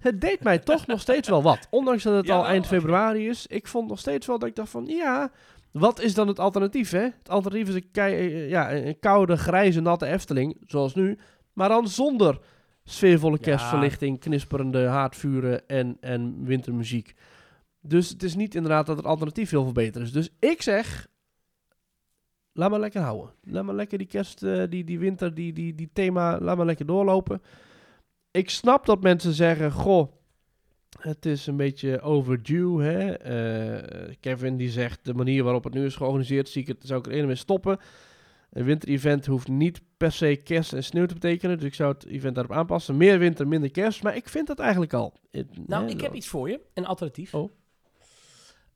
Het deed mij toch nog steeds wel wat. Ondanks dat het Ja, al eind februari is. Ik vond nog steeds wel dat ik dacht van, ja, wat is dan het alternatief, hè? Het alternatief is een, kei- eh, ja, een koude, grijze, natte Efteling, zoals nu. Maar dan zonder sfeervolle kerstverlichting, knisperende haardvuren en, en wintermuziek. Dus het is niet inderdaad dat het alternatief heel veel beter is. Dus ik zeg, laat maar lekker houden. Laat maar lekker die kerst, eh, die, die winter, die, die, die thema, laat maar lekker doorlopen. Ik snap dat mensen zeggen, goh, het is een beetje overdue. Hè? Eh, Kevin die zegt, de manier waarop het nu is georganiseerd, zie ik het, zou ik er eerder mee stoppen. Een winterevent hoeft niet per se kerst en sneeuw te betekenen. Dus ik zou het event daarop aanpassen. Meer winter, minder kerst. Maar ik vind dat eigenlijk al. Nou, ik heb iets voor je. Een alternatief. Oh.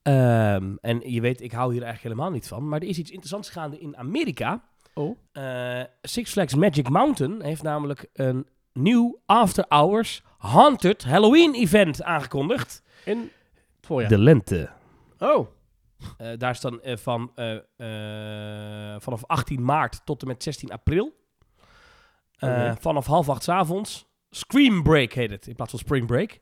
Ehm, en je weet, ik hou hier eigenlijk helemaal niet van. Maar er is iets interessants gaande in Amerika. Oh. Eh, Six Flags Magic Mountain heeft namelijk een nieuw After Hours Haunted Halloween event aangekondigd. In het voorjaar. De lente. Oh, Eh, daar is dan eh, van, eh, vanaf 18 maart tot en met 16 april. Vanaf half acht 's avonds. Scream Break heet het, in plaats van Spring Break.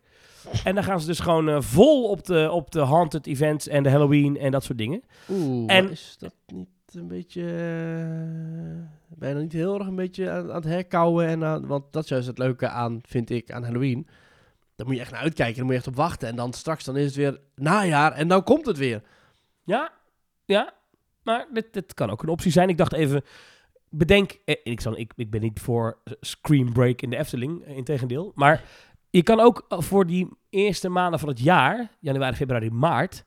En dan gaan ze dus gewoon vol op de, op de haunted events en de Halloween en dat soort dingen. oeh. En- is dat niet een beetje... je dan niet heel erg een beetje aan, aan het herkauwen? En aan, want dat is juist het leuke aan, vind ik, aan Halloween. Daar moet je echt naar uitkijken. Daar moet je echt op wachten. En dan straks dan is het weer najaar. En dan komt het weer. Ja, ja. Maar dit, dit kan ook een optie zijn. Ik dacht even, bedenk... Eh, ik, zal, ik, ik ben niet voor Scream Break in de Efteling, eh, integendeel. Maar je kan ook voor die eerste maanden van het jaar, januari, februari, maart...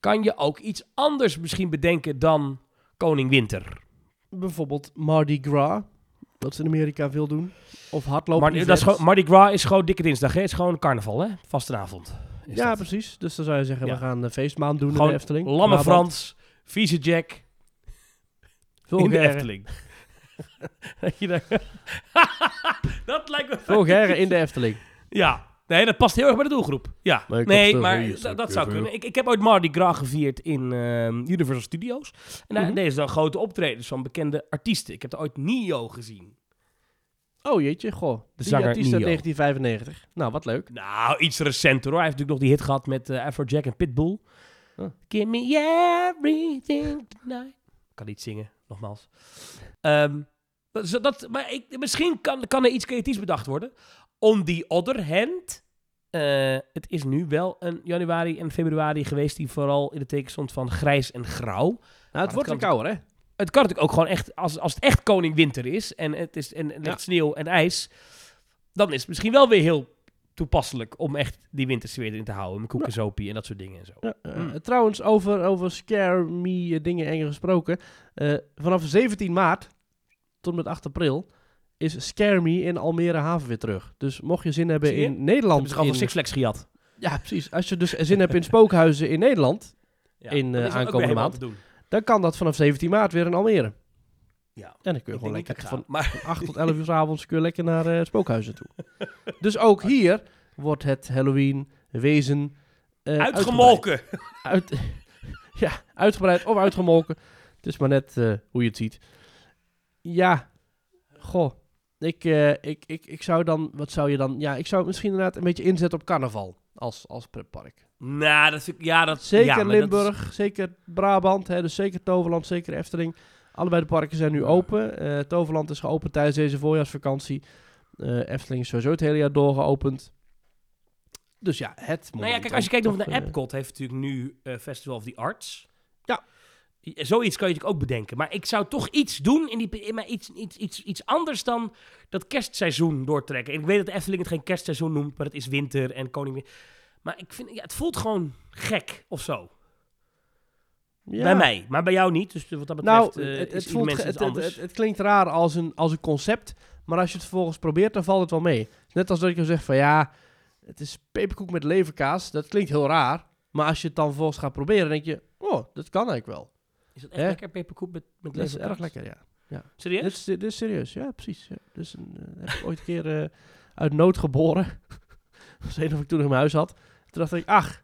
kan je ook iets anders misschien bedenken dan Koning Winter. Bijvoorbeeld Mardi Gras. Wat ze in Amerika veel doen. Of hardlopen. Maar, dat is gewoon, Mardi Gras is gewoon dikke dinsdag, hè? Het is gewoon carnaval, hè? Vastenavond. Ja, dat. precies. Dus dan zou je zeggen, Ja. we gaan een feestmaand doen in de Efteling. Lamme Brabant. Frans, Vieze Jack in de Efteling. Dat dat lijkt me... vulgaire in de Efteling. Ja, nee, dat past heel erg bij de doelgroep. Ja, Maar nee, maar dat, dat zou kunnen. Ik, ik heb ooit Mardi Gras gevierd in ehm, Universal Studios. En daar deden ze dan grote optredens van bekende artiesten. Ik heb er ooit Nio gezien. Oh jeetje, goh. De zanger artiest uit Nio. 1995. Nou, wat leuk. Nou, iets recenter hoor. Hij heeft natuurlijk nog die hit gehad met eh, Afrojack en Pitbull. Oh. Give me everything tonight. Ik kan niet zingen, nogmaals. Ehm, dat, dat, maar ik, misschien kan, kan er iets creatiefs bedacht worden. On the other hand, eh, het is nu wel een januari en februari geweest die vooral in het teken stond van grijs en grauw. Nou, het het wordt kan- kouder, hè? Het kan natuurlijk ook gewoon echt, als, als het echt koning winter is en het is en, en Ja. sneeuw en ijs, dan is het misschien wel weer heel toepasselijk om echt die wintersfeer erin te houden. Met koekensopie en dat soort dingen en zo. Ja, eh, Mm. Trouwens, over, over scare me eh, dingen eng gesproken. Eh, vanaf 17 maart tot met 8 april is Scare Me in Almere Haven weer terug. Dus mocht je zin hebben je? in Nederland... Hebben ze gewoon in- Six Flags gejat. Ja, precies. Als je dus zin hebt in spookhuizen in Nederland, Ja, In, ook aankomende maand. dan kan dat vanaf 17 maart weer in Almere. Ja. En dan kun je gewoon lekker van Maar 8 tot 11 uur 's avonds kun je lekker naar eh, spookhuizen toe. dus ook hier wordt het Halloween wezen eh, uitgemolken. Uit, ja, uitgebreid of uitgemolken. Het is maar net hoe je het ziet. Ja, goh. Ik, eh, ik, ik, ik zou dan, wat zou je dan? Ja, ik zou misschien inderdaad een beetje inzetten op carnaval als, als pretpark. Nou, dat vind ik, ja, dat Zeker ja, maar dat is- Limburg, zeker Brabant, hè, dus zeker Toverland, zeker Efteling. Allebei de parken zijn nu open. Eh, Toverland is geopend tijdens deze voorjaarsvakantie. Eh, Efteling is sowieso het hele jaar door geopend. Dus ja, het Nou ja, kijk, als je kijkt naar de eh, Epcot, heeft natuurlijk nu Festival of the Arts. Ja. Zoiets kan je natuurlijk ook bedenken. Maar ik zou toch iets doen, in die, in, maar iets, iets, iets, iets anders dan dat kerstseizoen doortrekken. En ik weet dat de Efteling het geen kerstseizoen noemt, maar het is winter en koning... Maar ik vind, ja, het voelt gewoon gek of zo. ja. Bij mij, maar bij jou niet. Dus wat dat betreft Nou, het, voelt, het, het, klinkt raar als een, als een concept, maar als je het vervolgens probeert, dan valt het wel mee. Net als dat ik dan zeg van ja, het is peperkoek met leverkaas, dat klinkt heel raar. Maar als je het dan vervolgens gaat proberen, denk je, oh, dat kan eigenlijk wel. Is dat echt hè? lekker, peperkoek met, met Dat is leverkaas? erg lekker, ja. Serieus? Dit is, dit is serieus, ja, precies. Ja. Dus een, eh, heb ik ooit een keer eh, uit nood geboren. dat was een of ik toen in mijn huis had. Toen dacht ik, ach,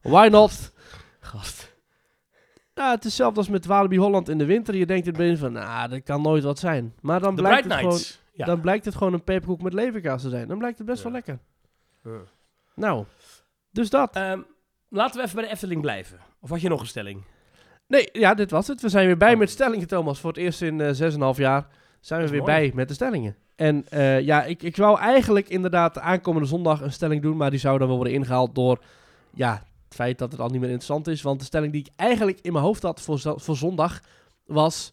why not? Gast. Ja, het is hetzelfde als met Walibi Holland in de winter. Je denkt in het begin van, nou, dat kan nooit wat zijn. Maar dan De blijkt Bright het gewoon Nights. Ja. dan blijkt het gewoon een peperkoek met leverkaas te zijn. Dan blijkt het best wel Ja. lekker. Nou, dus dat. Ehm, laten we even bij de Efteling blijven. Of had je nog een stelling? Nee, ja, dit was het. We zijn weer bij Oh. met stellingen, Thomas. Voor het eerst in eh 6,5 jaar zijn we Dat weer mooi. bij met de stellingen. En eh, ja, ik, ik wou eigenlijk inderdaad aankomende zondag een stelling doen, maar die zou dan wel worden ingehaald door ja, het feit dat het al niet meer interessant is. Want de stelling die ik eigenlijk in mijn hoofd had voor, voor zondag was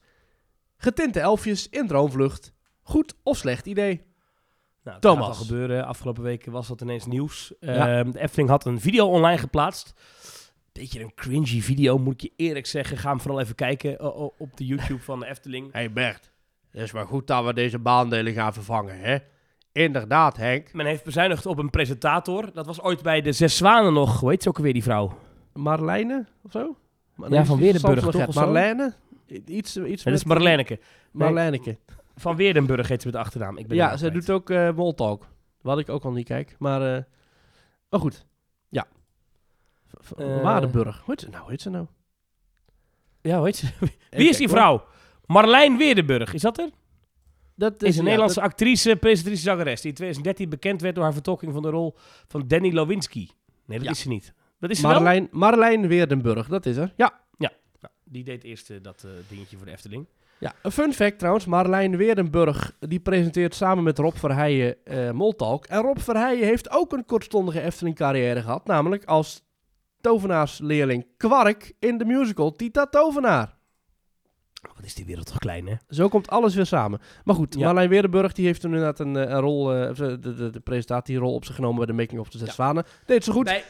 getinte elfjes in droomvlucht. Goed of slecht idee? Nou, het Thomas. gaat gebeuren. Afgelopen weken was dat ineens nieuws. Ja. Ehm, de Efteling had een video online geplaatst. Beetje een cringy video, moet ik je eerlijk zeggen. Ga hem vooral even kijken o- o- op de YouTube van de Efteling. hey Bert, het is maar goed dat we deze baandelen gaan vervangen, hè? Inderdaad, Henk. Men heeft bezuinigd op een presentator. Dat was ooit bij de Zes Zwanen nog. Hoe heet ze ook alweer, die vrouw? Marlijne of zo? Maar Ja, van Weerdenburg, toch? Marlijne? Iets, iets dat is Marleneke. Marlijneke. Van Weerdenburg heet ze met de achternaam. Ik ben Ja, zij doet ook uh, Moltalk. Wat ik ook al niet kijk. Maar, eh maar goed. Ja. Waardenburg. Hoe heet ze nou? Hoe heet ze nou? Ja, hoe heet ze? Wie is die vrouw? Marlijn Weerdenburg, is dat er? Dat is een ja, Nederlandse dat- actrice, presentatrice, zangeres. Die in 2013 bekend werd door haar vertolking van de rol van Danny Lewinsky. Nee, dat Ja. is ze niet. Dat is ze wel? Marlijn, Marlijn Weerdenburg. Dat is er. Ja. Nou, die deed eerst eh, dat eh, dingetje voor de Efteling. ja. Een fun fact trouwens. Marlijn Weerdenburg. Die presenteert samen met Rob Verheijen eh Moltalk. En Rob Verheijen heeft ook een kortstondige Efteling carrière gehad. Namelijk als tovenaarsleerling Kwark in de musical Tita Tovenaar. Wat is die wereld toch klein, hè? Zo komt alles weer samen. Maar goed, Ja. Marlijn Weerdenburg die heeft toen inderdaad een, eh, een rol, eh, eh, de, de, de presentatierol op zich genomen bij de Making of de Zes Ja. Zwanen. Deed ze goed. Bij,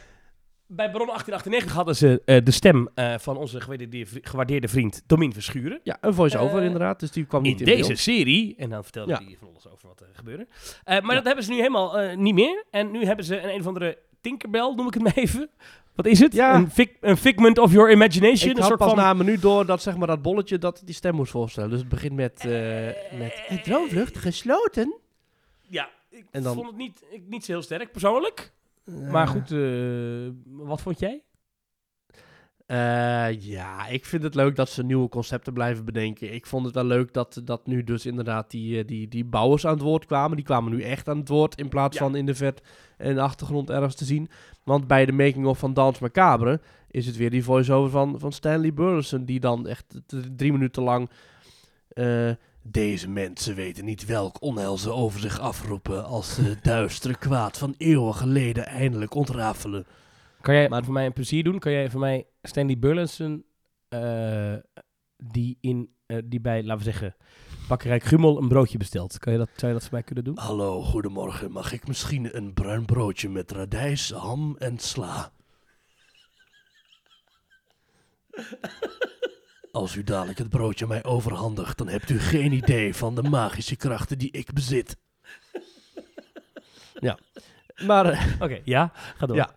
bij Baron 1898 hadden ze de stem van onze gewaardeerde, vri- gewaardeerde vriend Domien Verschuren. Ja, een voice-over inderdaad, dus die kwam In niet in deze beeld. serie, en dan vertelde Ja. hij van alles over wat er gebeurde. Maar dat hebben ze nu helemaal niet meer. En nu hebben ze een, een of andere Tinkerbell, noem ik het maar even. Wat is het? Ja. Een, een figment of your imagination. Ik een had soort pas van... na een minuut door dat zeg maar dat bolletje dat die stem moest voorstellen. Dus het begint met, eh met Eh, droomvlucht gesloten. Ja, ik En dan- vond het niet, ik, niet zo heel sterk persoonlijk. Maar goed, eh, wat vond jij? Eh, ja, ik vind het leuk dat ze nieuwe concepten blijven bedenken. Ik vond het wel leuk dat, dat nu dus inderdaad die, eh, die, die bouwers aan het woord kwamen. Die kwamen nu echt aan het woord in plaats Ja. van in de vet en de achtergrond ergens te zien. Want bij de making-of van Dans Macabre is het weer die voice-over van, van Stanley Burleson. Die dan echt drie minuten lang... eh, deze mensen weten niet welk onheil ze over zich afroepen als ze het duistere kwaad van eeuwen geleden eindelijk ontrafelen. Kan jij Maar- voor mij een plezier doen? Kan jij voor mij Stanley Burleson, eh, die, in, eh, die bij, laten we zeggen, Bakkerij Gummel een broodje bestelt. Kan je dat, zou je dat voor mij kunnen doen? Hallo, goedemorgen. Mag ik misschien een bruin broodje met radijs, ham en sla? Als u dadelijk het broodje mij overhandigt, dan hebt u geen idee van de magische krachten die ik bezit. Ja, maar eh, Oké, ja, ga door. Ja,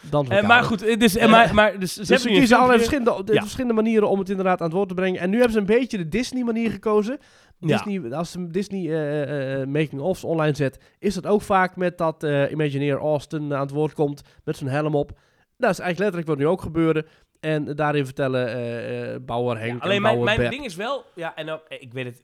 dan Eh, maar goed, dus, eh, maar, maar, dus, ze Dus kiezen allerlei verschillende, de Ja. verschillende manieren om het inderdaad aan het woord te brengen. En nu hebben ze een beetje de Disney-manier gekozen. Ja. Disney, als ze Disney eh, eh, making-ofs online zet, is dat ook vaak met dat eh Imagineer Austin aan het woord komt met zijn helm op. Dat is eigenlijk letterlijk wat nu ook gebeurde. En daarin vertellen Bauer Henk Ja, en alleen mijn, Bauer mijn ding is wel, ja, en ook, ik weet het,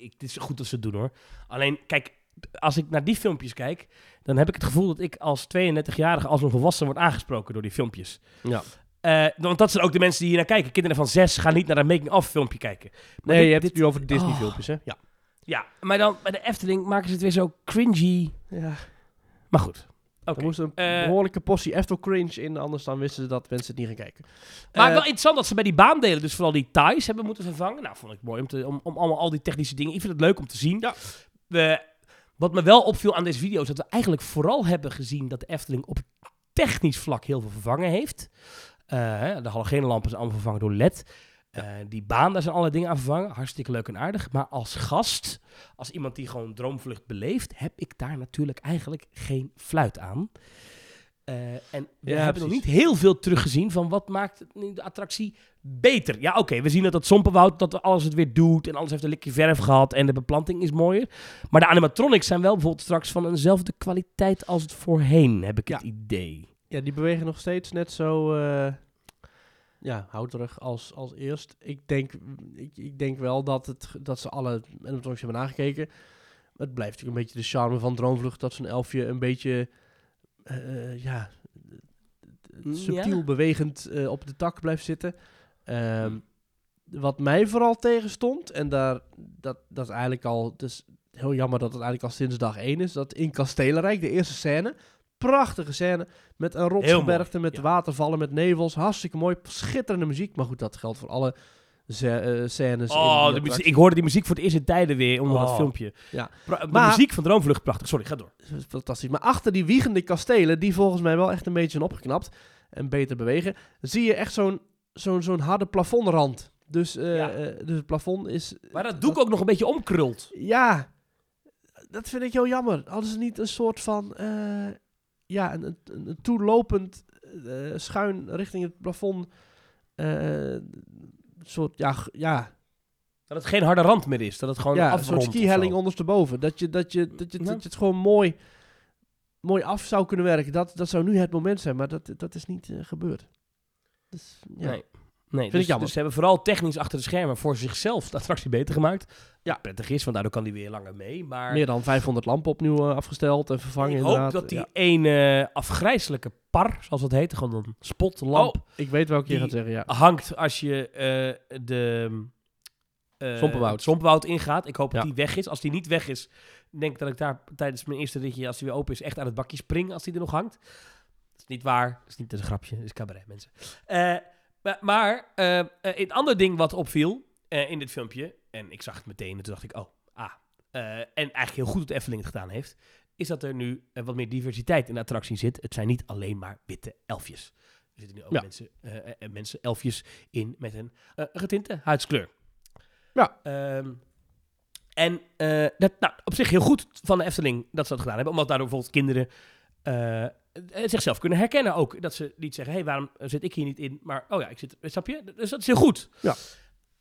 ik, het is goed dat ze het doen hoor. Alleen, kijk, als ik naar die filmpjes kijk, dan heb ik het gevoel dat ik als 32-jarige als een volwassen word aangesproken door die filmpjes. Ja. Eh, want dat zijn ook de mensen die hier naar kijken. Kinderen van zes gaan niet naar een making-of filmpje kijken. Maar Nee, dit- je hebt dit- het nu over de Oh. Disney-filmpjes, hè? Ja. Ja, maar dan bij de Efteling maken ze het weer zo cringy. ja. Maar goed. Oké. Er moest een Eh, behoorlijke portie Eftel cringe in, anders dan wisten ze dat mensen het niet gaan kijken. Maar Eh, wel interessant dat ze bij die baandelen dus vooral die ties hebben moeten vervangen. Nou, vond ik mooi om, te, om, om allemaal al die technische dingen. Ik vind het leuk om te zien. Ja. We, wat me wel opviel aan deze video is dat we eigenlijk vooral hebben gezien dat de Efteling op technisch vlak heel veel vervangen heeft. Eh, de halogenlampen zijn allemaal vervangen door LED. Eh, die baan, daar zijn alle dingen aan vervangen. Hartstikke leuk en aardig. Maar als gast, als iemand die gewoon droomvlucht beleeft, heb ik daar natuurlijk eigenlijk geen fluit aan. Eh, en we Ja, hebben nog niet heel veel teruggezien van wat maakt de attractie beter. Ja, oké, we zien dat het Sompenwoud, dat alles het weer doet en alles heeft een likje verf gehad en de beplanting is mooier. Maar de animatronics zijn wel bijvoorbeeld straks van eenzelfde kwaliteit als het voorheen, heb ik Ja. het idee. Ja, die bewegen nog steeds net zo eh ja, houterig als, als eerst. Ik denk, ik, ik denk wel dat, het, dat ze alle animatronics hebben nagekeken. Maar het blijft natuurlijk een beetje de charme van Droomvlucht... dat zo'n elfje een beetje eh, ja, Mm, subtiel ja? bewegend eh, op de tak blijft zitten. Ehm, Mm. wat mij vooral tegenstond, en daar, dat, dat is eigenlijk al, dus heel jammer dat het eigenlijk al sinds dag 1 is, dat in Kastelenrijk, de eerste scène, prachtige scène, met een rotsgebergte, met ja. watervallen, met nevels, hartstikke mooi, schitterende muziek, maar goed, dat geldt voor alle eh, scènes. in Oh, de muziek, ik hoorde die muziek voor het eerst in tijden weer onder dat Oh. filmpje. Ja. Pra- de Maar- muziek van Droomvlucht, prachtig. Sorry, ga door. Fantastisch. Maar achter die wiegende kastelen, die volgens mij wel echt een beetje zijn opgeknapt en beter bewegen, zie je echt zo'n zo'n zo'n harde plafondrand. Dus, eh, Ja. eh, dus het plafond is... Maar dat doek ook nog een beetje omkrult. Ja, dat vind ik heel jammer. Hadden ze niet een soort van... eh, ja, een, een, een toelopend eh, schuin richting het plafond... soort, ja, ja, Dat het geen harde rand meer is. Dat het gewoon ja, een afrondt soort of skihelling ondersteboven. Dat je, dat, je, dat, je, Ja. dat je het gewoon mooi, mooi af zou kunnen werken. Dat, dat zou nu het moment zijn, maar dat, dat is niet eh, gebeurd. Dus, ja. Nee. Nee, dus, jammer. dus ze hebben vooral technisch achter de schermen voor zichzelf de attractie beter gemaakt. Ja. Prettig is, want daardoor kan die weer langer mee. Maar Meer dan 500 lampen opnieuw eh, afgesteld en vervangen ik hoop inderdaad. dat die Ja. ene afgrijzelijke par, zoals dat heet, gewoon een spotlamp, Oh, ik weet welke je gaat zeggen, ja. hangt als je eh, de eh Sompenwoud. ingaat. Ik hoop dat die weg is. Als die niet weg is, denk ik dat ik daar tijdens mijn eerste ritje, als die weer open is, echt aan het bakje spring als die er nog hangt. Dat is niet waar. Dat is niet dat is een grapje. Dat is cabaret, mensen. Eh, maar maar eh, eh, een ander ding wat opviel eh, in dit filmpje, en ik zag het meteen en toen dacht ik, oh, ah. en eigenlijk heel goed dat Efteling het gedaan heeft, is dat er nu wat meer diversiteit in de attractie zit. Het zijn niet alleen maar witte elfjes. Er zitten nu ook Ja. mensen, mensen, elfjes in met een getinte huidskleur. Ja. Ehm, en dat, nou, op zich heel goed van de Efteling dat ze dat gedaan hebben. Omdat daardoor bijvoorbeeld kinderen eh, zichzelf kunnen herkennen ook. Dat ze niet zeggen, hé, hey, waarom zit ik hier niet in? Maar, oh ja, ik zit, snap je? Dus dat is heel goed. Ja.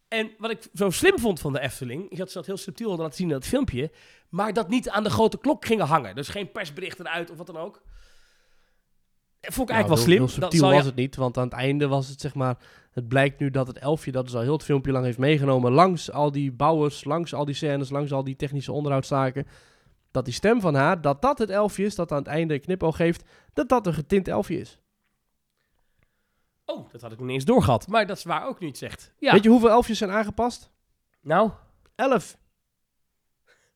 En wat ik zo slim vond van de Efteling, is dat ze dat heel subtiel hadden laten zien in dat filmpje, maar dat niet aan de grote klok gingen hangen. Dus geen persberichten eruit of wat dan ook. Dat vond ik eigenlijk Nou, wel heel- slim. Heel dat subtiel zal je- was het niet, want aan het einde was het zeg maar... Het blijkt nu dat het elfje, dat is al heel het filmpje lang heeft meegenomen... langs al die bouwers, langs al die scènes, langs al die technische onderhoudszaken... dat die stem van haar, dat dat het elfje is, dat aan het einde een knipoog geeft... dat dat een getint elfje is. Oh, dat had ik nog niet eens doorgehad. Maar dat is waar ook nu iets zegt. Ja, Weet je hoeveel elfjes zijn aangepast? nou, Elf.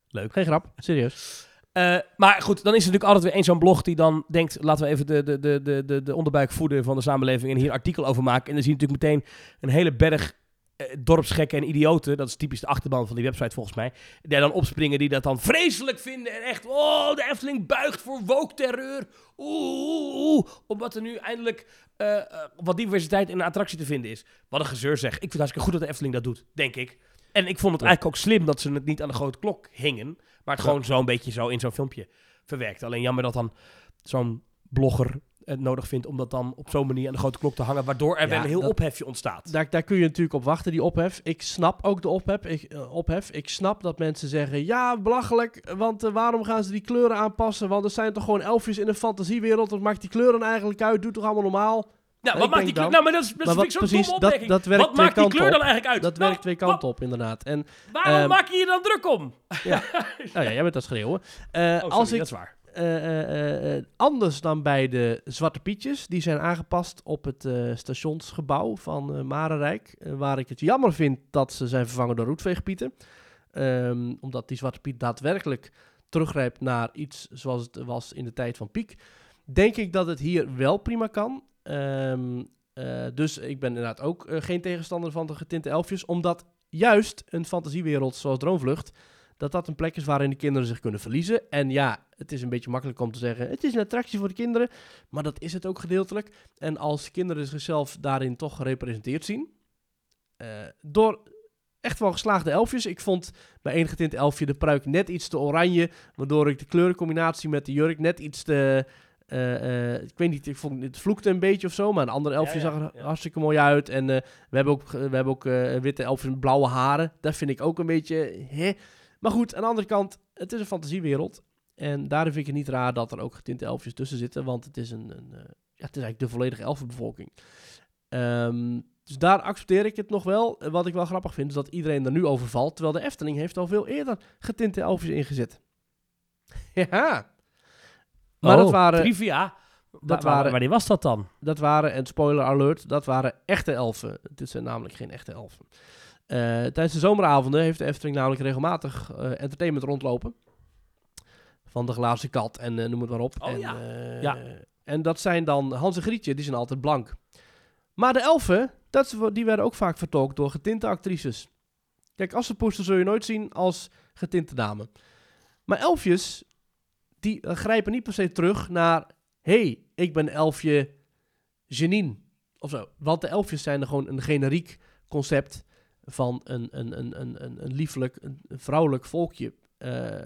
Leuk. Geen grap, serieus. Eh, maar goed, dan is er natuurlijk altijd weer één zo'n blog die dan denkt... laten we even de, de, de, de, de, de onderbuik voeden van de samenleving... en hier een artikel over maken. En dan zie je natuurlijk meteen een hele berg dorpsgekken en idioten... dat is typisch de achterban van die website volgens mij... die dan opspringen, die dat dan vreselijk vinden... en echt, oh, de Efteling buigt voor woke-terreur. Oeh, oeh, oeh. Omdat er nu eindelijk eh, eh, wat diversiteit in de attractie te vinden is. Wat een gezeur zeg. Ik vind het hartstikke goed dat de Efteling dat doet, denk ik. En ik vond het Ja. eigenlijk ook slim dat ze het niet aan de grote klok hingen... Maar het Ja. gewoon zo'n beetje zo in zo'n filmpje verwerkt. Alleen jammer dat dan zo'n blogger het nodig vindt om dat dan op zo'n manier aan de grote klok te hangen, waardoor er Ja, weer een heel dat- ophefje ontstaat. Daar, daar kun je natuurlijk op wachten, die ophef. Ik snap ook de ophef. Ik, eh, ophef. ik snap dat mensen zeggen, ja, belachelijk, want eh, waarom gaan ze die kleuren aanpassen? Want er zijn toch gewoon elfjes in een fantasiewereld, wat maakt die kleuren eigenlijk uit? Doe toch allemaal normaal? nou, ik wat maakt die kleur? dan- Nou, maar dat is, dat wat precies, domme dat, dat werkt wat maakt die kleur op. dan eigenlijk uit? Dat Nou, werkt twee kanten op, inderdaad. En, Waarom Ehm, maak je je dan druk om? nou ja, jij bent dat schreeuwen. Eh, Oh, sorry, als ik, dat is waar. Eh, eh, eh, anders dan bij de Zwarte Pietjes. Die zijn aangepast op het stationsgebouw van Marenrijk. waar ik het jammer vind dat ze zijn vervangen door roetveegpieten. Ehm, omdat die Zwarte Piet daadwerkelijk teruggrijpt naar iets zoals het was in de tijd van Piek. Denk ik dat het hier wel prima kan. Ehm, eh, dus ik ben inderdaad ook geen tegenstander van de getinte elfjes. Omdat juist een fantasiewereld zoals Droomvlucht dat dat een plek is waarin de kinderen zich kunnen verliezen. En ja, het is een beetje makkelijk om te zeggen, het is een attractie voor de kinderen, maar dat is het ook gedeeltelijk. En als kinderen zichzelf daarin toch gerepresenteerd zien, eh, door echt wel geslaagde elfjes. Ik vond bij één getint elfje de pruik net iets te oranje, waardoor ik de kleurencombinatie met de jurk net iets te... eh, eh, ik weet niet, ik vond het vloekte een beetje of zo, maar een ander elfje Ja, ja, zag er ja. hartstikke mooi uit. En we hebben ook, we hebben ook witte elfjes met blauwe haren. Dat vind ik ook een beetje... Hè. Maar goed, aan de andere kant, het is een fantasiewereld. En daarom vind ik het niet raar dat er ook getinte elfjes tussen zitten. Want het is, een, een eh, ja, het is eigenlijk de volledige elfenbevolking. Ehm, dus daar accepteer ik het nog wel. En Wat ik wel grappig vind, is dat iedereen er nu over valt. Terwijl de Efteling heeft al veel eerder getinte elfjes ingezet. ja. Maar dat Oh, waren, Trivia. dat waren- Wanneer was dat dan? dat waren, en spoiler alert, dat waren echte elfen. Dit zijn namelijk geen echte elfen. Eh, tijdens de zomeravonden heeft de Efteling namelijk regelmatig eh, entertainment rondlopen. Van de glazen kat en eh, noem het maar op. Oh en, ja. Ja. en dat zijn dan Hans en Grietje, die zijn altijd blank. Maar de elfen, dat, die werden ook vaak vertolkt door getinte actrices. Kijk, Assepoester zul je nooit zien als getinte dame. Maar elfjes, die grijpen niet per se terug naar... hey, ik ben elfje Janine. Of zo. Want de elfjes zijn er gewoon een generiek concept van een, een, een, een, een, een liefelijk, een, vrouwelijk volkje. Eh,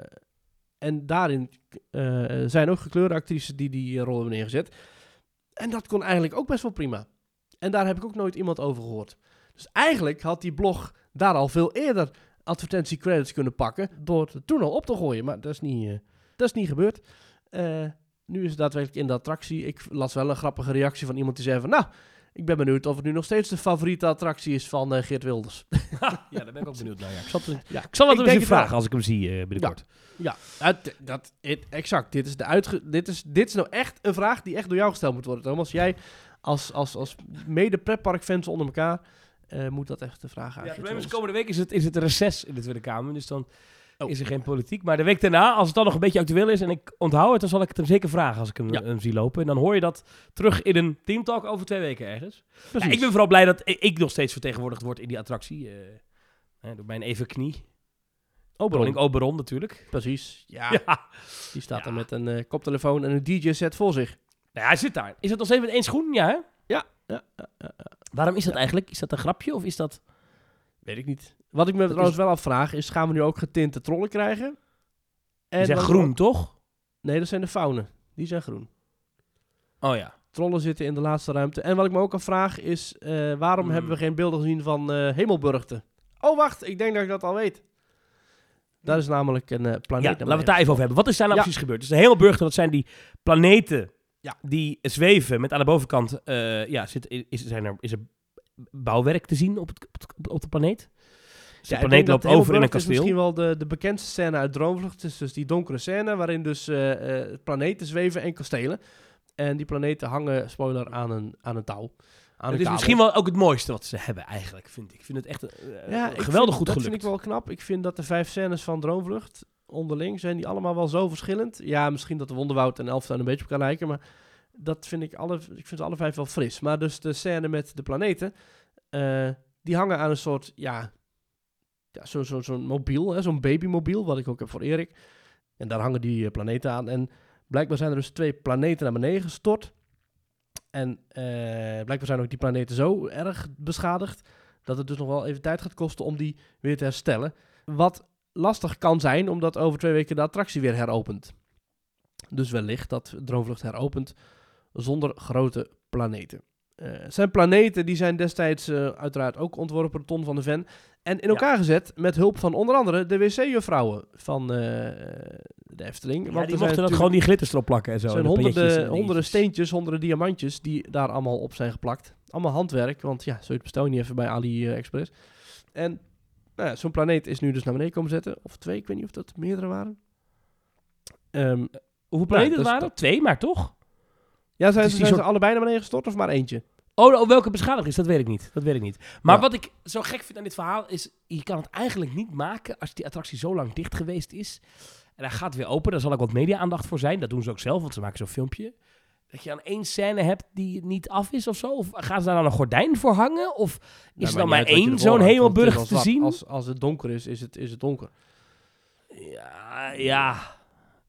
en daarin eh, zijn ook gekleurde actrices die die eh, rol hebben neergezet. En dat kon eigenlijk ook best wel prima. En daar heb ik ook nooit iemand over gehoord. Dus eigenlijk had die blog daar al veel eerder advertentiecredits kunnen pakken door het toen al op te gooien. Maar dat is niet, dat is niet gebeurd. Nu is het daadwerkelijk in de attractie. Ik las wel een grappige reactie van iemand die zei van... Nou, ik ben benieuwd of het nu nog steeds de favoriete attractie is van eh, Geert Wilders. ja, daar ben ik ook benieuwd naar. Ja. Ik zal het, Ja, ik zal het ik hem vragen als ik hem zie eh, binnenkort. Ja, het- dat, het- exact. Dit is, de uitge, dit, is, dit is nou echt een vraag die echt door jou gesteld moet worden, Thomas. Jij als, als, als mede pretparkfans onder elkaar eh, moet dat echt de vraag aan. Ja, het probleem is, komende week is het, is het reces in de Tweede Kamer. Dus dan Oh. is er geen politiek. Maar de week daarna, als het dan nog een beetje actueel is en ik onthoud het, dan zal ik het hem zeker vragen als ik hem, Ja. hem zie lopen. En dan hoor je dat terug in een teamtalk over twee weken ergens. Ja, ik ben vooral blij dat ik, nog steeds vertegenwoordigd word in die attractie. eh, hè, door mijn even knie. Oberon. Oberon natuurlijk. Precies. Ja, Ja. die staat er met een eh, koptelefoon en een DJ-set voor zich. Nou, hij zit daar. Is dat nog steeds met één schoen? Ja, hè? Ja. Waarom is dat eigenlijk? Is dat een grapje of is dat... weet ik niet. Wat ik me trouwens wel afvraag is, gaan we nu ook getinte trollen krijgen? Die zijn groen, toch? Nee, dat zijn de faunen. Die zijn groen. Oh ja. Trollen zitten in de laatste ruimte. En wat ik me ook afvraag is, eh, waarom Hmm. hebben we geen beelden gezien van Hemelburgten? Oh, wacht, ik denk dat ik dat al weet. Dat is namelijk een eh, planeet. Ja, laten we het daar even over hebben. Wat is daar nou Ja. precies gebeurd? Dus de Hemelburgten, dat zijn die planeten Ja. die zweven met aan de bovenkant... ja, zit, is, zijn er, is er bouwwerk te zien op, het- op de planeet? Dus de Ja, planeet loopt dat over in een Hemelburg is kasteel. misschien wel de, de bekendste scène uit Droomvlucht. Het is dus die donkere scène waarin dus eh, eh, planeten zweven en kastelen. En die planeten hangen, spoiler, aan een, aan een touw. Aan Het is kabel. misschien wel ook het mooiste wat ze hebben eigenlijk, vind ik. Ik vind het echt eh, Ja, geweldig vind- goed dat gelukt. vind ik wel knap. Ik vind dat de vijf scènes van Droomvlucht onderling zijn die allemaal wel zo verschillend. Ja, misschien dat de Wonderwoud en Elftuin een beetje op elkaar lijken, maar dat vind ik alle, ik vind alle vijf wel fris. Maar dus de scène met de planeten, die hangen aan een soort, ja, zo'n zo, mobiel, zo'n babymobiel, wat ik ook heb voor Erik. En daar hangen die eh, planeten aan. En blijkbaar zijn er dus twee planeten naar beneden gestort. En eh, blijkbaar zijn ook die planeten zo erg beschadigd dat het dus nog wel even tijd gaat kosten om die weer te herstellen. Wat lastig kan zijn, omdat over twee weken de attractie weer heropent. Dus wellicht dat Droomvlucht heropent zonder grote planeten. Het zijn planeten die zijn destijds uiteraard ook ontworpen door Ton van de Ven. En in elkaar gezet met hulp van onder andere de wc-juffrouwen van eh, de Efteling. Ja, Want die mochten natuurlijk- gewoon die glitters erop plakken en zo. er zijn honderden, steentjes, honderden diamantjes die daar allemaal op zijn geplakt. Allemaal handwerk, want ja, zo bestel je niet even bij AliExpress. En nou ja, zo'n planeet is nu dus naar beneden komen zetten. Of twee, ik weet niet of dat meerdere waren. Ehm, Hoeveel planeten dat is- waren er? Twee, maar toch? ja, zijn, zijn ze allebei naar beneden gestort of maar eentje? Oh, oh, welke beschadiging is, dat weet ik niet. Dat weet ik niet. Maar Ja. wat ik zo gek vind aan dit verhaal is, je kan het eigenlijk niet maken als die attractie zo lang dicht geweest is. En hij gaat weer open, daar zal ook wat media-aandacht voor zijn. Dat doen ze ook zelf, want ze maken zo'n filmpje. Dat je dan één scène hebt die niet af is of zo? Of gaan ze daar dan een gordijn voor hangen? Of is er dan maar één zo'n hemelburg te zien? Als, als het donker is, is het, is het donker. Ja, ja.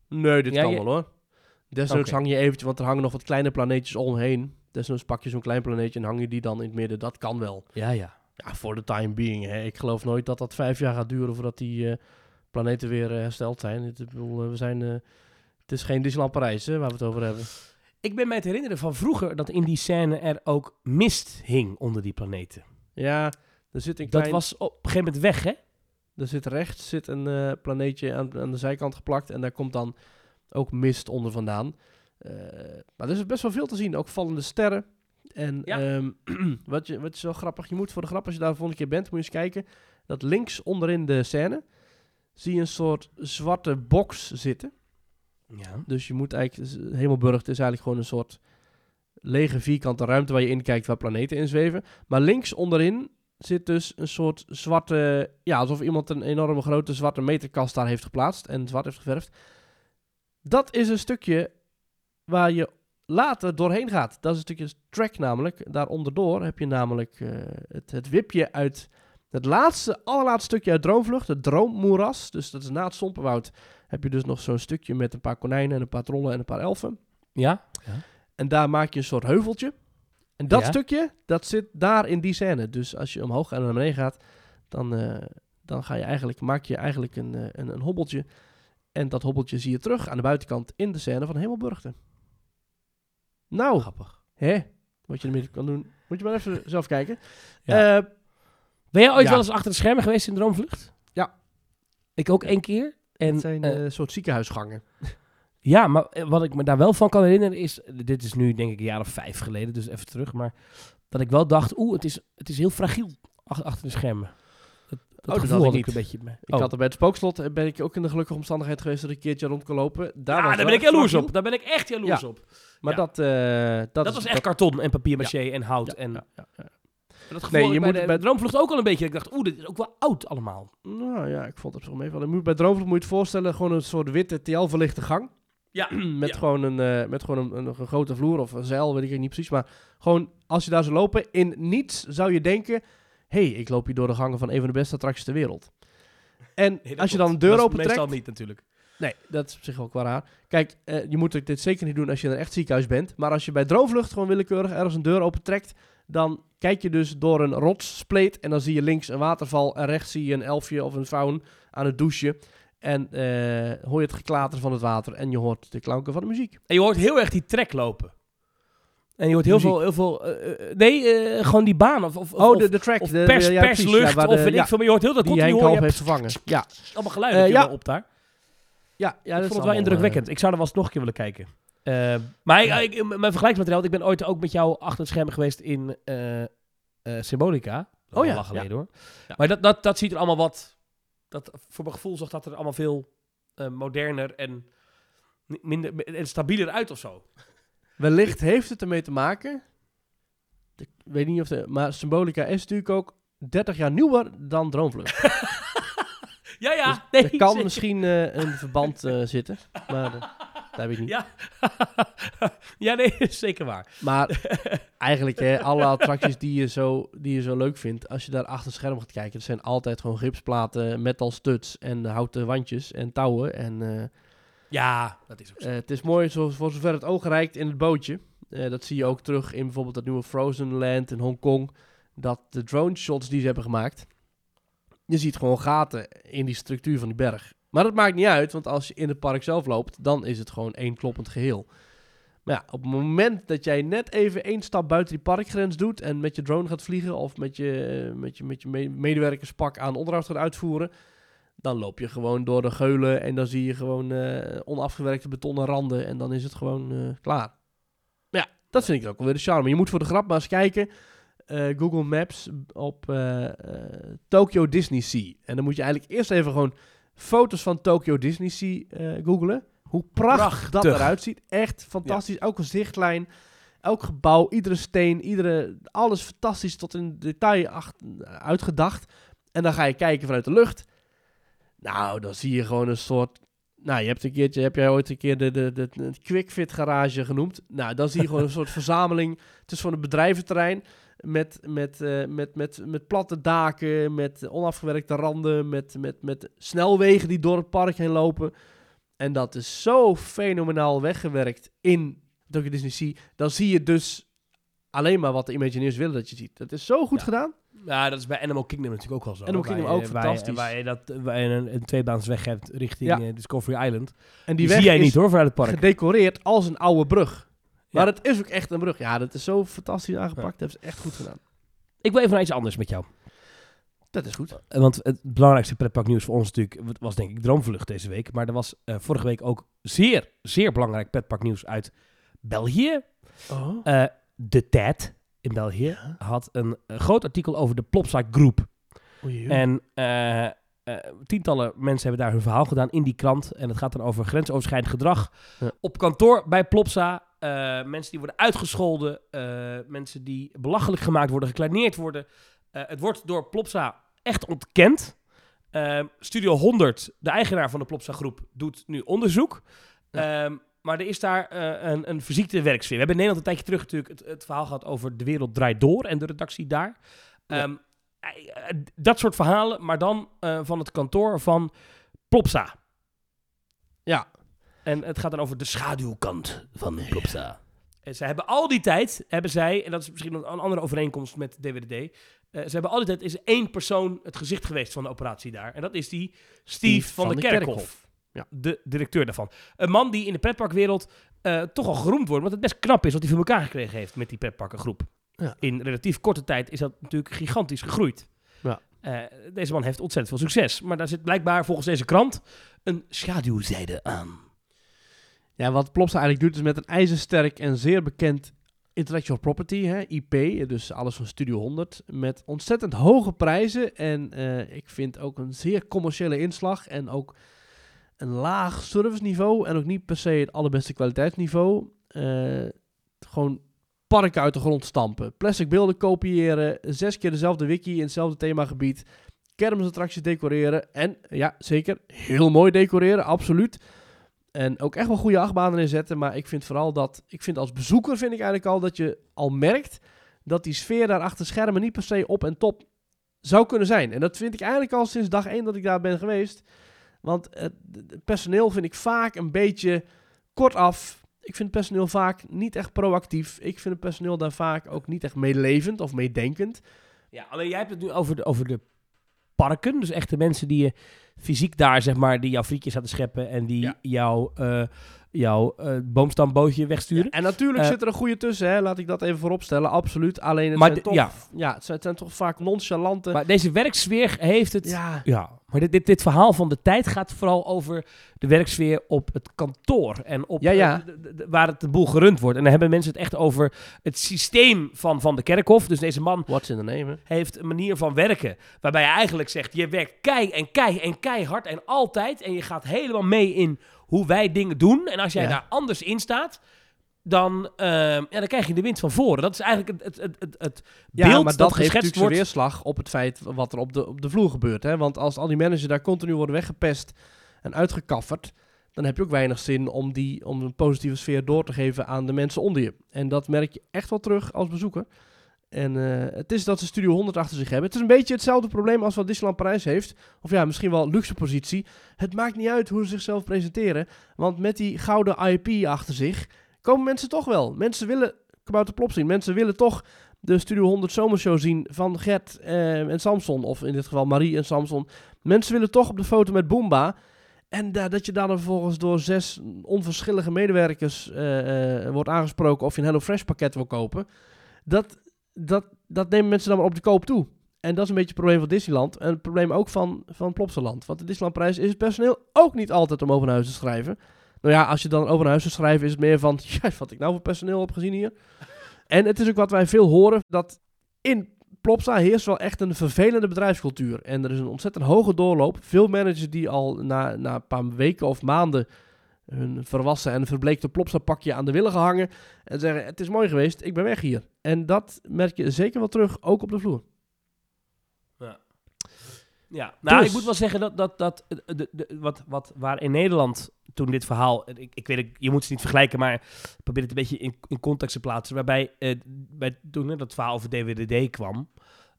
Nee, dit Ja, kan je- wel hoor. Desnoods hang je eventjes, want er hangen nog wat kleine planeetjes omheen. Desnoods pak je zo'n klein planeetje en hang je die dan in het midden. Dat kan wel. Ja, ja. Ja, voor de time being. Hè. Ik geloof nooit dat dat vijf jaar gaat duren voordat die eh, planeten weer eh, hersteld zijn. Het, ik bedoel, eh, we zijn, het is geen Disneyland Parijs hè, waar we het over hebben. Ik ben mij te herinneren van vroeger dat in die scène er ook mist hing onder die planeten. Ja, er zit een Dat klein... was op een gegeven moment weg, hè? Er zit rechts zit een planeetje aan, aan de zijkant geplakt. En daar komt dan ook mist onder vandaan. Eh, maar er is best wel veel te zien. Ook vallende sterren. En Ja. ehm, wat, je, wat is zo grappig. Je moet voor de grap, als je daar de volgende keer bent, moet je eens kijken. Dat links onderin de scène zie je een soort zwarte box zitten. Ja. Dus je moet eigenlijk, dus Hemelburg is eigenlijk gewoon een soort lege vierkante ruimte waar je in kijkt waar planeten in zweven. Maar links onderin zit dus een soort zwarte, ja, alsof iemand een enorme grote zwarte meterkast daar heeft geplaatst en zwart heeft geverfd. Dat is een stukje waar je later doorheen gaat. Dat is een stukje track namelijk. Daar onderdoor heb je namelijk eh, het, het wipje uit het laatste, allerlaatste stukje uit Droomvlucht, het Droommoeras. Dus dat is na het Sompenwoud heb je dus nog zo'n stukje met een paar konijnen en een paar trollen en een paar elfen. Ja? En daar maak je een soort heuveltje. En dat Ja. stukje, dat zit daar in die scène. Dus als je omhoog en naar beneden gaat, dan, eh, dan ga je eigenlijk, maak je eigenlijk een, eh, een, een hobbeltje. En dat hobbeltje zie je terug aan de buitenkant in de scène van Hemelburgten. Nou, Grappig. hè, wat je ermee kan doen, moet je maar even zelf kijken. Ja. Eh, Ben jij ooit Ja. wel eens achter de schermen geweest in Droomvlucht? Ja. Ik ook één keer. En, het zijn eh, eh, een soort ziekenhuisgangen. Ja, maar eh, wat ik me daar wel van kan herinneren is... Dit is nu denk ik een jaar of vijf geleden, dus even terug. Maar dat ik wel dacht, oeh, het is, het is heel fragiel ach- achter de schermen. Dat, dat dat gevoel had had ik ik een niet. beetje... Ik Oh. had er bij het spookslot, eh, ben ik ook in de gelukkige omstandigheid geweest dat ik een keertje rond kon lopen. Daar ja, was daar ben ik jaloers op. Daar ben ik echt jaloers Ja. op. Maar dat, eh, dat, Dat, is- was echt karton en papier-maché en hout. En ja, ja, ja. dat gevoel Nee, je bij de bij- Droomvlucht ook al een beetje. Ik dacht, oeh, dit is ook wel oud allemaal. Nou ja, ik vond het meevallen. Je moet Bij Droomvlucht moet je het voorstellen, gewoon een soort witte TL-verlichte gang. Ja, met ja. gewoon, een, eh, met gewoon een, een, een grote vloer of een zeil, weet ik niet precies. Maar gewoon, als je daar zou lopen, in niets zou je denken... Hé, hey, ik loop hier door de gangen van een van de beste attracties ter wereld. En Nee, als je dan een deur Dat is opentrekt... Meestal niet natuurlijk. Nee, dat is op zich ook wel raar. Kijk, eh, je moet dit zeker niet doen als je in een echt ziekenhuis bent. Maar als je bij Droomvlucht gewoon willekeurig ergens een deur opentrekt... dan kijk je dus door een rotsspleet... en dan zie je links een waterval... en rechts zie je een elfje of een faun aan het douchen... En eh, hoor je het geklater van het water en je hoort de klanken van de muziek. En je hoort heel erg die trek lopen. En je hoort heel Muziek. veel... Heel veel eh, eh, nee, eh, gewoon die baan. Of, of, Oh, de, de track. of de, pers, de- ja, perslucht, ja, of de- weet ja, ik veel. Maar je hoort heel dat Die continu hoor heeft vervangen. Ja, allemaal geluiden wel op daar. ja, ja ik dat vond het wel indrukwekkend. Ik zou er wel eens nog een keer willen kijken. Maar ik, ik- mijn vergelijkingsmateriaal... Ik ben ooit ook met jou achter het scherm geweest in Symbolica. Oh ja, lang geleden hoor. Maar dat, dat, dat ziet er allemaal wat... Dat, voor mijn gevoel zag dat er allemaal veel moderner en minder en stabieler uit of zo. Wellicht heeft het ermee te maken... Ik weet niet of de... Maar Symbolica is natuurlijk ook 30 jaar nieuwer dan Droomvlucht. Ja, ja. Dus nee, er kan zeker. misschien eh, een verband eh, zitten. Maar eh, dat weet ik niet. Ja. ja, nee, zeker waar. Maar eigenlijk, hè, alle attracties die je, zo, die je zo leuk vindt, als je daar achter scherm gaat kijken, dat zijn altijd gewoon gipsplaten, metal studs en houten wandjes en touwen. En Ja, dat is ook zo. eh, het is mooi zo, voor zover het oog reikt in het bootje. Eh, dat zie je ook terug in bijvoorbeeld dat nieuwe Frozen Land in Hongkong. Dat de drone shots die ze hebben gemaakt, je ziet gewoon gaten in die structuur van die berg. Maar dat maakt niet uit, want als je in het park zelf loopt, dan is het gewoon één kloppend geheel. Maar ja, op het moment dat jij net even één stap buiten die parkgrens doet en met je drone gaat vliegen of met je, eh, met je, met je me- medewerkerspak aan onderhoud gaat uitvoeren, dan loop je gewoon door de geulen en dan zie je gewoon eh, onafgewerkte betonnen randen en dan is het gewoon eh, klaar. Maar ja, dat vind ik ook wel weer de charme. Je moet voor de grap maar eens kijken. eh, Google Maps op Tokyo Disney Sea. En dan moet je eigenlijk eerst even gewoon foto's van Tokyo Disney Sea googlen. Hoe prachtig dat eruit ziet. Echt fantastisch. Elke zichtlijn, elk gebouw, iedere steen, iedere, alles fantastisch tot in detail ach- uitgedacht. En dan ga je kijken vanuit de lucht. Nou, dan zie je gewoon een soort... Nou, je hebt een keertje, heb jij ooit een keer de, de, de, de Quickfit garage genoemd? Nou, dan zie je gewoon een soort verzameling. Het is gewoon een bedrijventerrein met, met, eh, met, met, met platte daken, met onafgewerkte randen, met, met, met snelwegen die door het park heen lopen. En dat is zo fenomenaal weggewerkt in Tokyo Disney Sea. Dan zie je dus alleen maar wat de Imagineers willen dat je ziet. Dat is zo goed Ja. gedaan. Ja, dat is bij Animal Kingdom natuurlijk ook wel zo. Animal Waar Kingdom je- ook fantastisch. Waar je, dat, waar je een, een tweebaansweg hebt richting Ja. eh, Discovery Island. En die, Die, weg zie jij is niet hoor, vanuit het park. gedecoreerd als een oude brug. Maar het is ook echt een brug. Ja, dat is zo fantastisch aangepakt. Dat hebben ze echt goed gedaan. Ik wil even naar iets anders met jou. Dat is goed. Eh, Want het belangrijkste pretparknieuws voor ons natuurlijk was denk ik Droomvlucht deze week. Maar er was eh, vorige week ook zeer, zeer belangrijk pretparknieuws uit België. Oh. Eh, de TED in België had een, eh, groot artikel over de Plopside Groep. Oei, oei. En eh, tientallen mensen hebben daar hun verhaal gedaan in die krant. En het gaat dan over grensoverschrijdend gedrag Ja. op kantoor bij Plopsa. Eh, mensen die worden uitgescholden, eh, mensen die belachelijk gemaakt worden, gekleineerd worden. Eh, het wordt door Plopsa echt ontkend. Eh, Studio 100, de eigenaar van de Plopsa groep, doet nu onderzoek. Ehm, maar er is daar eh, een, een verziekte werksfeer. We hebben in Nederland een tijdje terug natuurlijk het, het verhaal gehad over De Wereld Draait Door en de redactie daar. Ja. Ehm, eh, eh, dat soort verhalen, maar dan van het kantoor van Plopsa. Ja. En het gaat dan over de schaduwkant van Plopsa. En ze hebben al die tijd, hebben zij, en dat is misschien een andere overeenkomst met DWDD, eh, ze hebben al die tijd, is één persoon het gezicht geweest van de operatie daar. En dat is die Steve, van, de, Kerkhof. Ja. De directeur daarvan. Een man die in de pretparkwereld eh, toch al geroemd wordt, want het best knap is wat hij voor elkaar gekregen heeft met die pretparkengroep. Ja. In relatief korte tijd is dat natuurlijk gigantisch gegroeid. Ja. Eh, deze man heeft ontzettend veel succes. Maar daar zit blijkbaar volgens deze krant een schaduwzijde aan. Ja, wat Plopsa eigenlijk doet is met een ijzersterk en zeer bekend intellectual property, hè, IP, dus alles van Studio 100, met ontzettend hoge prijzen en eh, ik vind ook een zeer commerciële inslag en ook een laag serviceniveau en ook niet per se het allerbeste kwaliteitsniveau. Eh, gewoon parken uit de grond stampen, plastic beelden kopiëren, zes keer dezelfde wiki in hetzelfde themagebied, kermisattracties decoreren en ja, zeker, heel mooi decoreren, absoluut. En ook echt wel goede achtbanen inzetten. Maar ik vind vooral dat... Ik vind als bezoeker vind ik eigenlijk al dat je al merkt... dat die sfeer daar achter schermen niet per se op en top zou kunnen zijn. En dat vind ik eigenlijk al sinds dag één dat ik daar ben geweest. Want het, het personeel vind ik vaak een beetje kortaf. Ik vind het personeel vaak niet echt proactief. Ik vind het personeel daar vaak ook niet echt meelevend of meedenkend. Ja, alleen jij hebt het nu over de, over de parken. Dus echt de mensen die je fysiek daar, zeg maar, die jouw frietjes zaten scheppen en die Ja. jouw, eh, jouw eh, boomstambootje wegsturen. En natuurlijk Eh, zit er een goede tussen, hè? laat ik dat even vooropstellen. Absoluut. Alleen het, zijn, toch, ja. ja. het zijn, het zijn toch vaak nonchalante... Maar deze werksfeer heeft het... ja, Ja, maar dit, dit, dit verhaal van de tijd gaat vooral over de werksfeer op het kantoor. En op Ja, ja. eh, de- de- de- waar het de boel gerund wordt. En dan hebben mensen het echt over het systeem van, van de kerkhof. Dus deze man What's in the name, hè? heeft een manier van werken. Waarbij je eigenlijk zegt, je werkt kei en kei en keihard en altijd. En je gaat helemaal mee in hoe wij dingen doen. En als jij Ja. daar anders in staat... Dan, ehm, ja, dan krijg je de wind van voren. Dat is eigenlijk het, het, het, het Ja, beeld maar dat, dat geeft natuurlijk wordt. weerslag op het feit wat er op de, op de vloer gebeurt. Hè? Want als al die managers daar continu worden weggepest en uitgekafferd, dan heb je ook weinig zin om, die, om een positieve sfeer door te geven aan de mensen onder je. En dat merk je echt wel terug als bezoeker. En eh, het is dat ze Studio 100 achter zich hebben. Het is een beetje hetzelfde probleem als wat Disneyland Parijs heeft. Of ja, misschien wel luxe positie. Het maakt niet uit hoe ze zichzelf presenteren. Want met die gouden IP achter zich komen mensen toch wel. Mensen willen Kabouter Plop zien. Mensen willen toch de Studio 100 zomershow zien van Gert eh, en Samson. Of in dit geval Marie en Samson. Mensen willen toch op de foto met Boomba. En da- dat je dan vervolgens door zes onverschillige medewerkers eh, wordt aangesproken of je een HelloFresh pakket wil kopen. Dat, dat, dat nemen mensen dan maar op de koop toe. En dat is een beetje het probleem van Disneyland. En het probleem ook van, van Plopsaland. Want de Disneylandprijs is het personeel ook niet altijd om over naar huis te schrijven. Nou ja, als je dan over naar huis te schrijven, is het meer van... Ja, wat ik nou voor personeel heb gezien hier. En het is ook wat wij veel horen, dat in Plopsa heerst wel echt een vervelende bedrijfscultuur. En er is een ontzettend hoge doorloop. Veel managers die al na, na een paar weken of maanden hun verwassen en verbleekte Plopsa pakje aan de willen gehangen. En zeggen, het is mooi geweest, ik ben weg hier. En dat merk je zeker wel terug, ook op de vloer. Ja, nou, Dus- ik moet wel zeggen dat, dat, dat eh, de, de, wat, wat, waar in Nederland toen dit verhaal, ik, ik weet je moet ze niet vergelijken, maar ik probeer het een beetje in, in context te plaatsen, waarbij eh, bij, toen hè, dat verhaal over DWDD kwam,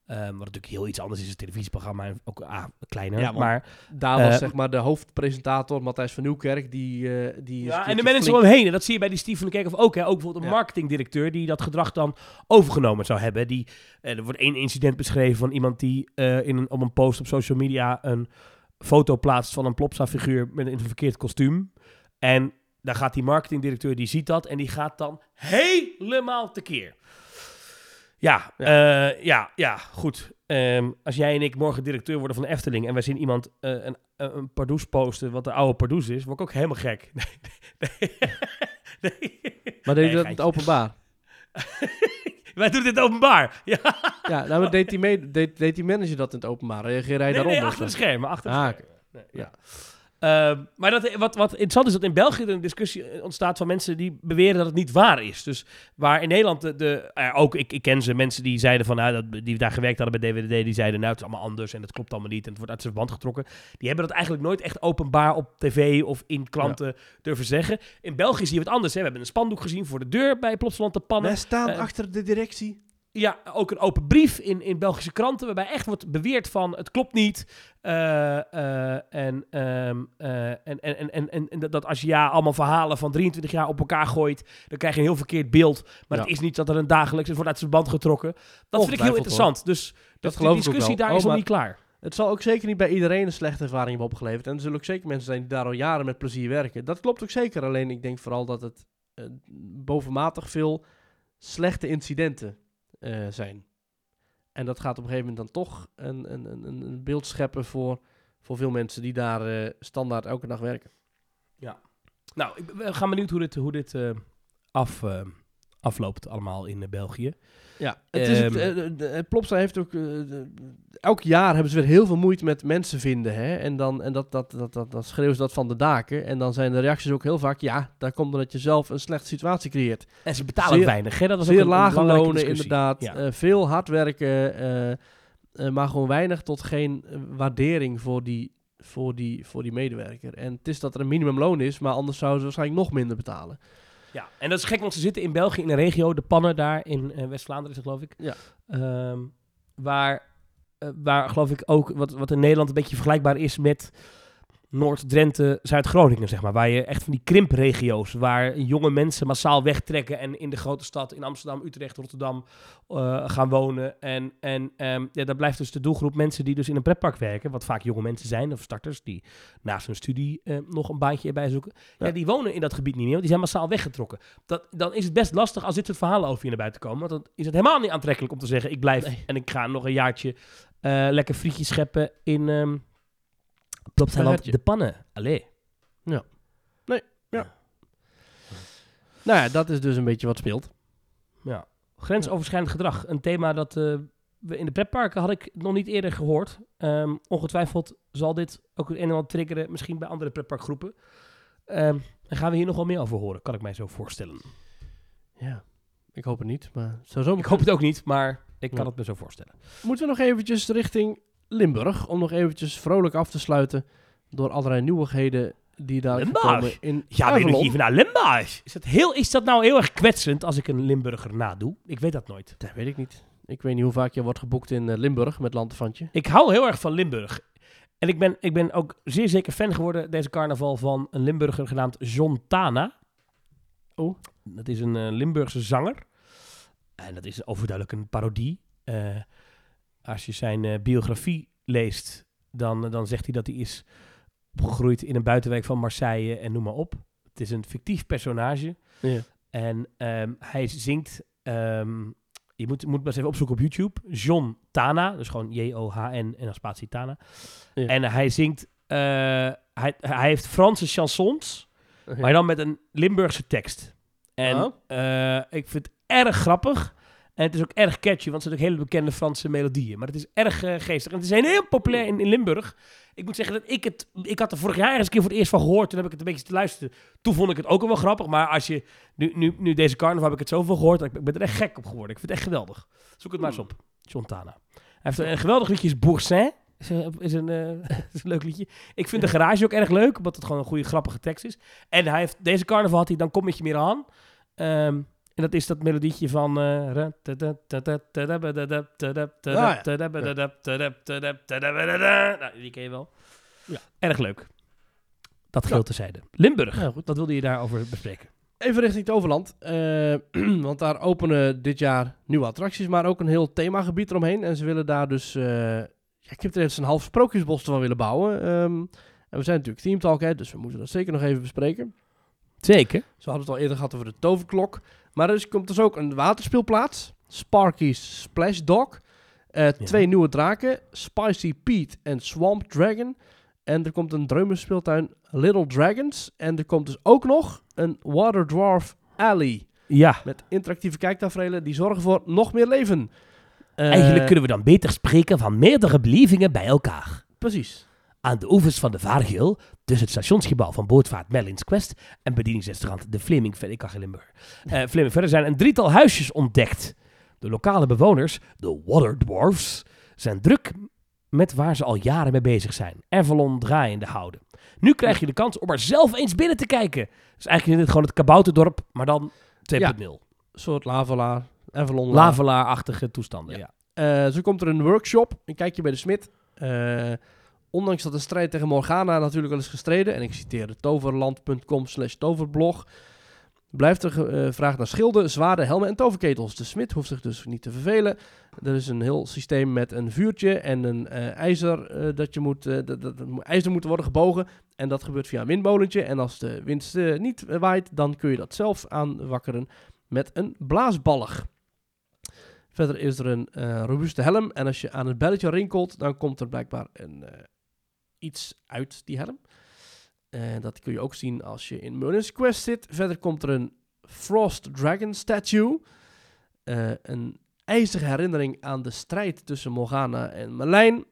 eh, wat natuurlijk heel iets anders is, een televisieprogramma, en ook ah, kleiner, Ja, maar... Daar was Eh, zeg maar de hoofdpresentator, Matthijs van Nieuwkerk, die... eh, die Ja, en de mensen om hem heen. En dat zie je bij die Steve van de Kerkhoff ook. Hè? Ook bijvoorbeeld een Ja. marketingdirecteur die dat gedrag dan overgenomen zou hebben. Die, eh, er wordt één incident beschreven van iemand die in een, op een post op social media een foto plaatst van een Plopsa-figuur met een, in een verkeerd kostuum. En dan gaat die marketingdirecteur, die ziet dat en die gaat dan helemaal tekeer. Ja, ja, ja, ja goed. Ehm, als jij en ik morgen directeur worden van de Efteling en wij zien iemand eh, een, een pardoes posten wat de oude pardoes is, word ik ook helemaal gek. Nee, nee, nee. Maar deed je dat in het openbaar? Wij doen dit openbaar. Ja. Ja, nou, deed die, mee, deed, deed die manager dat in het openbaar? Reageer hij Nee, daaronder? nee, achter de schermen. Achter de Ah, schermen. Ja. Ehm, maar dat, wat, wat interessant is dat in België er een discussie ontstaat van mensen die beweren dat het niet waar is. Dus waar in Nederland de, de eh, ook ik, ik ken ze mensen die zeiden van nou, dat, die daar gewerkt hadden bij DWDD, die zeiden nou het is allemaal anders en het klopt allemaal niet en het wordt uit zijn verband getrokken. Die hebben dat eigenlijk nooit echt openbaar op tv of in klanten durven zeggen. In België zie je wat anders. Hè. We hebben een spandoek gezien voor de deur bij Plopsaland te pannen. Wij staan Eh, achter de directie. Ja, ook een open brief in, in Belgische kranten, waarbij echt wordt beweerd van het klopt niet. Eh, eh, en, ehm, eh, en, en, en, en, en, dat als je ja, allemaal verhalen van 23 jaar op elkaar gooit, dan krijg je een heel verkeerd beeld. Maar het is niet dat er een dagelijks wordt uit zijn band getrokken. Dat vind ik heel interessant. Dus Dat de geloof ik ook discussie daar Oh, is nog niet klaar. Het zal ook zeker niet bij iedereen een slechte ervaring hebben opgeleverd. En er zullen ook zeker mensen zijn die daar al jaren met plezier werken. Dat klopt ook zeker. Alleen ik denk vooral dat het bovenmatig veel slechte incidenten eh, zijn. En dat gaat op een gegeven moment dan toch een, een, een, een beeld scheppen voor, voor veel mensen die daar eh, standaard elke dag werken. Nou, ik ben- we gaan benieuwd hoe dit, hoe dit eh, af, afloopt allemaal in eh, België. Ja, het is het, Ehm, eh, de- de- het Plopsa heeft ook... eh, de- elk jaar hebben ze weer heel veel moeite met mensen vinden. Hè? En, dan, en dat, dat, dat, dat, dan schreeuwen ze dat van de daken. En dan zijn de reacties ook heel vaak... Ja, daar komt omdat je zelf een slechte situatie creëert. En ze betalen Zeer- weinig, hè? Dat is ook Zeer een- een lage lonen inderdaad. Ja. eh, veel hard werken. eh, eh, maar gewoon weinig tot geen eh, waardering voor die, voor, die, voor die medewerker. En het is dat er een minimumloon is... maar anders zouden ze waarschijnlijk nog minder betalen. Ja, en dat is gek, want ze zitten in België in een regio, de Pannen daar in eh, West-Vlaanderen is het geloof ik. Ja. Ehm, waar, eh, waar geloof ik ook, wat, wat in Nederland een beetje vergelijkbaar is met Noord-Drenthe, Zuid-Groningen, zeg maar. Waar je echt van die krimpregio's, waar jonge mensen massaal wegtrekken en in de grote stad, in Amsterdam, Utrecht, Rotterdam, eh, gaan wonen. En, en ehm, ja, daar blijft dus de doelgroep mensen die dus in een pretpark werken, wat vaak jonge mensen zijn, of starters, die naast hun studie eh, nog een baantje erbij zoeken. Ja. Ja. die wonen in dat gebied niet meer, want die zijn massaal weggetrokken. Dat, dan is het best lastig als dit soort verhalen over je naar buiten komen. Want dan is het helemaal niet aantrekkelijk om te zeggen, ik blijf Nee. en ik ga nog een jaartje eh, lekker frietjes scheppen in ehm Plopsaland Paratje. de Pannen. Allee. Nou ja, dat is dus een beetje wat speelt. Ja. Grensoverschrijdend gedrag. Een thema dat eh, we in de pretparken had ik nog niet eerder gehoord. Ehm, ongetwijfeld zal dit ook een en ander triggeren, misschien bij andere pretparkgroepen. Ehm dan gaan we hier nog wel meer over horen, kan ik mij zo voorstellen. Ja, ik hoop het niet, maar zo Ik hoop het ook niet, maar ik kan Ja. het me zo voorstellen. Moeten we nog eventjes richting Limburg, om nog eventjes vrolijk af te sluiten door allerlei nieuwigheden die daar Limburg? komen in Ja, je nog even naar Limburg? Is dat, heel, is dat nou heel erg kwetsend als ik een Limburger nadoe? Ik weet dat nooit. Dat weet ik niet. Ik weet niet hoe vaak je wordt geboekt in eh, Limburg met Lantefantje. Ik hou heel erg van Limburg. En ik ben, ik ben ook zeer zeker fan geworden deze carnaval van een Limburger genaamd John Tana. Oh. Dat is een eh, Limburgse zanger. En dat is overduidelijk een parodie. Eh, als je zijn eh, biografie leest, dan, dan zegt hij dat hij is opgegroeid in een buitenwijk van Marseille en noem maar op. Het is een fictief personage. Ja. En ehm, hij zingt, ehm, je moet, moet maar eens even opzoeken op YouTube, John Tana, dus gewoon J-O-H-N en dan spatie Tana. Ja. En hij zingt, eh, hij, hij heeft Franse chansons, maar dan met een Limburgse tekst. En Oh. eh, ik vind het erg grappig. En het is ook erg catchy, want het zijn ook hele bekende Franse melodieën. Maar het is erg eh, geestig. En het is heel populair in, in Limburg. Ik moet zeggen dat ik het... Ik had er vorig jaar eens een keer voor het eerst van gehoord. Toen heb ik het een beetje te luisteren. Toen vond ik het ook wel grappig. Maar als je... Nu, nu, nu deze carnaval heb ik het zoveel gehoord. dat Ik, ben er echt gek op geworden. Ik vind het echt geweldig. Zoek het maar eens op. John Tana. Hij heeft een geweldig liedje, is Boursin. Is een, is, een, eh, is een leuk liedje. Ik vind de garage ook erg leuk, omdat het gewoon een goede, grappige tekst is. En hij heeft, deze carnaval had hij Dan kom met je meer aan. Ehm, en dat is dat melodietje van... eh, Nou, die ken je wel. Ja. Erg leuk. Dat geheel Ja. terzijde. Limburg, Ja, goed. wat wilde je daarover bespreken? Even richting het Overland. eh, want daar openen dit jaar nieuwe attracties, maar ook een heel themagebied eromheen. En ze willen daar dus... eh, ja, ik heb er eens een half sprookjesbos van willen bouwen. Ehm, en we zijn natuurlijk Team Talk, hè, dus we moeten dat zeker nog even bespreken. Zeker. Ze hadden het al eerder gehad over de toverklok. Maar er is- komt dus ook een waterspeelplaats. Sparky's Splash Dog. Eh, Twee nieuwe draken. Spicy Pete en Swamp Dragon. En er komt een dreumerspeeltuin Little Dragons. En er komt dus ook nog een Water Dwarf Alley. Ja. Met interactieve kijktafereelen die zorgen voor nog meer leven. Eh, Eigenlijk kunnen we dan beter spreken van meerdere belevingen bij elkaar. Precies. Aan de oevers van de Vaargeel, tussen het stationsgebouw van bootvaart Merlin's Quest en bedieningsrestaurant De Fleming, ik kan geen Limburg. Eh, Fleming verder zijn een drietal huisjes ontdekt. De lokale bewoners, de Water Dwarfs, zijn druk met waar ze al jaren mee bezig zijn. Avalon draaiende houden. Nu krijg je de kans om er zelf eens binnen te kijken. Dus eigenlijk is dit gewoon het kabouterdorp, maar dan 2.0. Een soort lavelaar, Avalon. Lavelaar-achtige toestanden, ja. Eh, zo komt er een workshop. Een kijkje bij de smid. Eh, ondanks dat de strijd tegen Morgana natuurlijk al is gestreden. En ik citeer toverland.com slash toverblog. Blijft er gevraagd naar schilden, zwaarden, helmen en toverketels. De smid hoeft zich dus niet te vervelen. Er is een heel systeem met een vuurtje en een eh, ijzer eh, dat je moet, eh, dat, dat, ijzer moet worden gebogen. En dat gebeurt via een windmolentje. En als de wind eh, niet waait, dan kun je dat zelf aanwakkeren met een blaasballig. Verder is er een eh, robuuste helm. En als je aan het belletje rinkelt, dan komt er blijkbaar een, eh, iets uit die helm. En dat kun je ook zien als je in Merlin's Quest zit. Verder komt er een Frost Dragon statue. Eh, een ijzige herinnering aan de strijd tussen Morgana en Merlijn.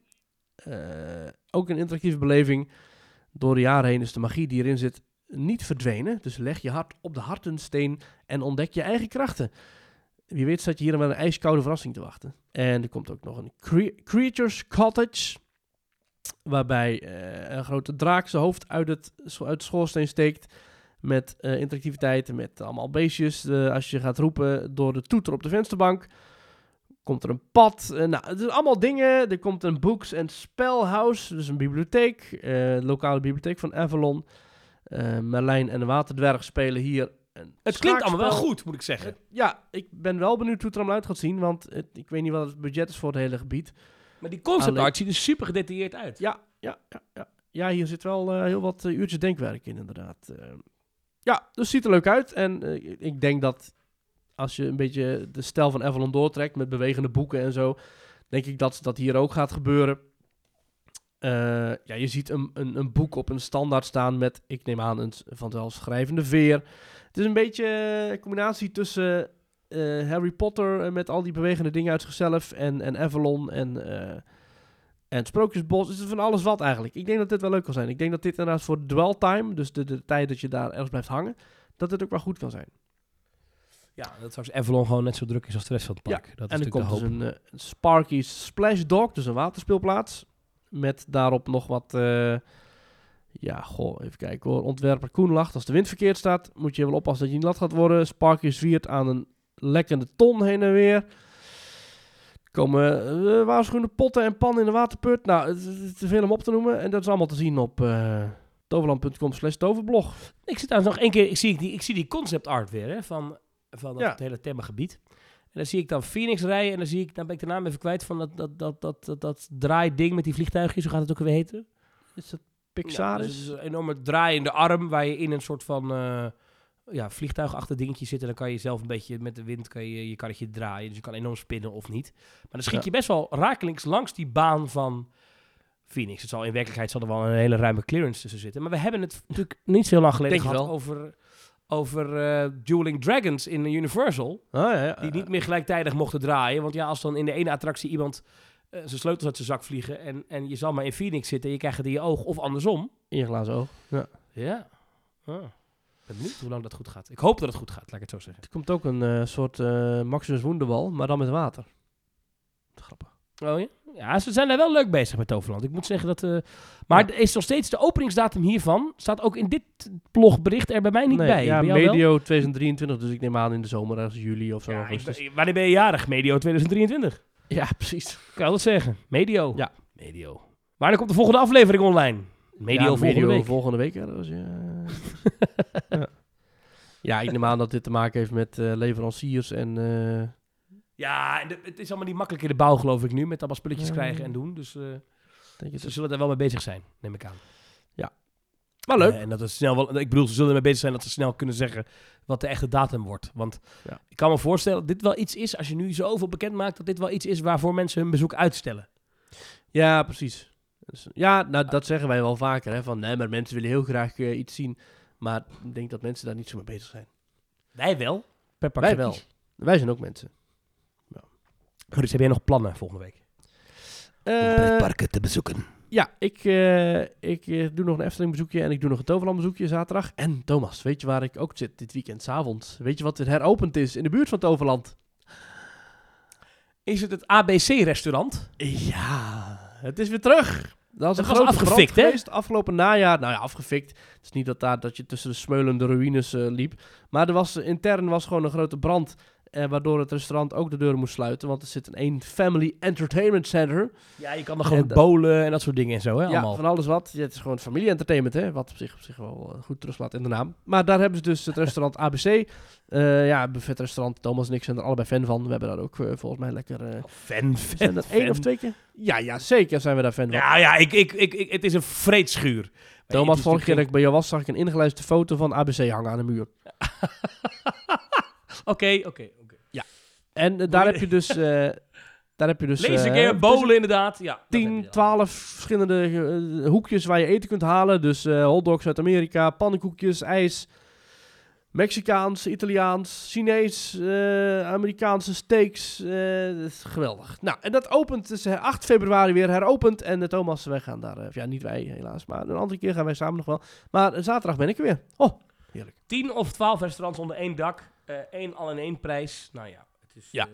Eh, ook een interactieve beleving. Door de jaren heen is de magie die erin zit niet verdwenen. Dus leg je hart op de hartensteen en ontdek je eigen krachten. Wie weet staat je hier wel een ijskoude verrassing te wachten. En er komt ook nog een cre- Creatures Cottage. Waarbij eh, een grote draak zijn hoofd uit, het, uit de schoorsteen steekt. Met eh, interactiviteit, met allemaal beestjes. Als je gaat roepen door de toeter op de vensterbank. Komt er een pad. Eh, nou, het zijn allemaal dingen. Er komt een Books and Spellhouse. Dus een bibliotheek. de lokale bibliotheek van Avalon. Merlijn en de Waterdwerg spelen hier Het klinkt allemaal wel goed, moet ik zeggen. Ja, ik ben wel benieuwd hoe het er allemaal uit gaat zien. Want het- ik weet niet wat het budget is voor het hele gebied. Maar die concept Alleen- art ziet er super gedetailleerd uit. Ja, ja, ja, ja. Ja, hier zit wel eh, heel wat eh, uurtjes denkwerk in, inderdaad. Eh, ja, dus ziet er leuk uit. En ik denk dat als je een beetje de stijl van Avalon doortrekt met bewegende boeken en zo, denk ik dat dat hier ook gaat gebeuren. Ja, je ziet een, een, een boek op een standaard staan met, ik neem aan, een vanzelfschrijvende veer. Het is een beetje een combinatie tussen eh, Harry Potter eh, met al die bewegende dingen uit zichzelf en, en Avalon en, eh, en het Sprookjesbos. Het is van alles wat eigenlijk. Ik denk dat dit wel leuk kan zijn. Ik denk dat dit inderdaad voor dwell time, dus de, de tijd dat je daar ergens blijft hangen, dat dit ook wel goed kan zijn. Ja, dat straks Avalon gewoon net zo druk is als de rest van het park. dat is en er komt de dus een, een Sparky's Splash Dog, dus een waterspeelplaats. Met daarop nog wat, ja, goh, even kijken hoor. Ontwerper Koen lacht. Als de wind verkeerd staat, moet je wel oppassen dat je niet nat gaat worden. Sparky zwiert aan een lekkende ton heen en weer. Er komen eh, waarschuwende potten en pannen in de waterput. Nou, het is te veel om op te noemen. En dat is allemaal te zien op eh toverland.com slash toverblog. Ik zit daar nog één keer, ik zie die, ik zie die concept art weer, hè, van, van dat Ja. het hele themagebied. En dan zie ik dan Phoenix rijden en dan zie ik, dan ben ik de naam even kwijt van dat, dat, dat, dat, dat, dat draaiding met die vliegtuigjes, hoe gaat het ook weer heten? Is dat Ja, Pixar? dus het is een enorme draaiende arm waar je in een soort van eh ja, vliegtuigachtig dingetje zit. En dan kan je zelf een beetje met de wind kan je, je karretje draaien. Dus je kan enorm spinnen of niet. Maar dan schiet Ja. je best wel rakelings langs die baan van Phoenix. Het zal in werkelijkheid zal er wel een hele ruime clearance tussen zitten. Maar we hebben het natuurlijk niet zo heel lang geleden gehad wel. over, over eh, Dueling Dragons in Universal. Ah, ja, ja. Die niet meer gelijktijdig mochten draaien. Want ja, als dan in de ene attractie iemand eh, zijn sleutels uit zijn zak vliegen... En, en je zal maar in Phoenix zitten en je krijgt het in je oog of andersom... In je glazen oog. Ja. Ja. Ah. Ben benieuwd hoe lang dat goed gaat. Ik hoop dat het goed gaat, laat ik het zo zeggen. Er komt ook een eh, soort eh Maximus maar dan met water. Grappig. Oh ja? Ja, ze zijn daar wel leuk bezig met Toverland. Ik moet zeggen dat... eh, maar Ja. er is nog steeds de openingsdatum hiervan. Staat ook in dit blogbericht er bij mij niet Nee, bij. Ja, Bij jou wel? medio 2023, dus ik neem aan in de zomer, ergens juli of zo. Ja, ik wanneer ben je jarig? Medio 2023. ja, precies. Kan je dat zeggen? Medio. Ja. Medio. Maar dan komt de volgende aflevering online. Medio ja, volgende medio week. volgende week. Ja. ja. ja, ik neem aan dat dit te maken heeft met eh, leveranciers en... eh, Ja, en de- het is allemaal niet makkelijk in de bouw, geloof ik nu. Met allemaal spulletjes Ja. krijgen en doen. Dus eh, ze zullen er wel mee bezig zijn, neem ik aan. Maar leuk. En dat het snel wel, ik bedoel, ze zullen ermee bezig zijn dat ze snel kunnen zeggen wat de echte datum wordt. Want Ja. ik kan me voorstellen dat dit wel iets is, als je nu zoveel bekend maakt, dat dit wel iets is waarvoor mensen hun bezoek uitstellen. Ja, precies. Dus, ja, nou, dat zeggen wij wel vaker. Hè, van, nee, maar mensen willen heel graag iets zien. Maar ik denk dat mensen daar niet zo mee bezig zijn. Wij wel. Peppak Wij wel. Wij zijn ook mensen. Dus heb jij nog plannen volgende week? Eh, pretparken te bezoeken. ja, ik, eh, ik eh, doe nog een Efteling bezoekje en ik doe nog een Toverland bezoekje zaterdag. En Thomas, weet je waar ik ook zit dit weekend, 's avonds? Weet je wat er heropend is in de buurt van Toverland? Is het het ABC-restaurant? Ja, het is weer terug. Dat was een grote afgefikt, hè? afgelopen najaar. Nou ja, afgefikt. Het is niet dat, daar, dat je tussen de smeulende ruïnes eh, liep. Maar er was, intern was gewoon een grote brand. Eh, waardoor het restaurant ook de deuren moest sluiten. Want er zit een één Family Entertainment Center. Ja, je kan er gewoon En bowlen en dat soort dingen en zo, hè? Ja, Allemaal. van alles wat. Ja, het is gewoon familie-entertainment, hè. Wat op zich, op zich wel eh, goed terugslaat in de naam. Maar daar hebben ze dus het restaurant ABC. eh ja, buffetrestaurant. Thomas en ik zijn er allebei fan van. We hebben daar ook eh, volgens mij lekker... Fan, zijn fan, dat één of twee keer? Ja, ja, zeker zijn we daar fan van. Ja, ja, ik, ik, ik, ik- het is een vreedschuur. Thomas, vorige keer dat ik bij jou was, zag ik een ingelijste foto van ABC hangen aan de muur. oké, oké. En eh, daar heb je dus... eh, daar heb je dus... Eh, keer, bowlen inderdaad. Ja, dat heb je 10, dan. 12 verschillende eh, hoekjes waar je eten kunt halen. Dus eh hotdogs uit Amerika, pannenkoekjes, ijs, Mexicaans, Italiaans, Chinees, eh, Amerikaanse steaks. eh, is geweldig. Nou, en dat opent dus eh, 8 februari weer heropend. En de Thomas, wij gaan daar, eh, ja niet wij helaas, maar een andere keer gaan wij samen nog wel. Maar eh, zaterdag ben ik er weer. Oh, heerlijk. 10 of 12 restaurants onder één dak. eh één al in één prijs. Nou ja, het is Ja. eh,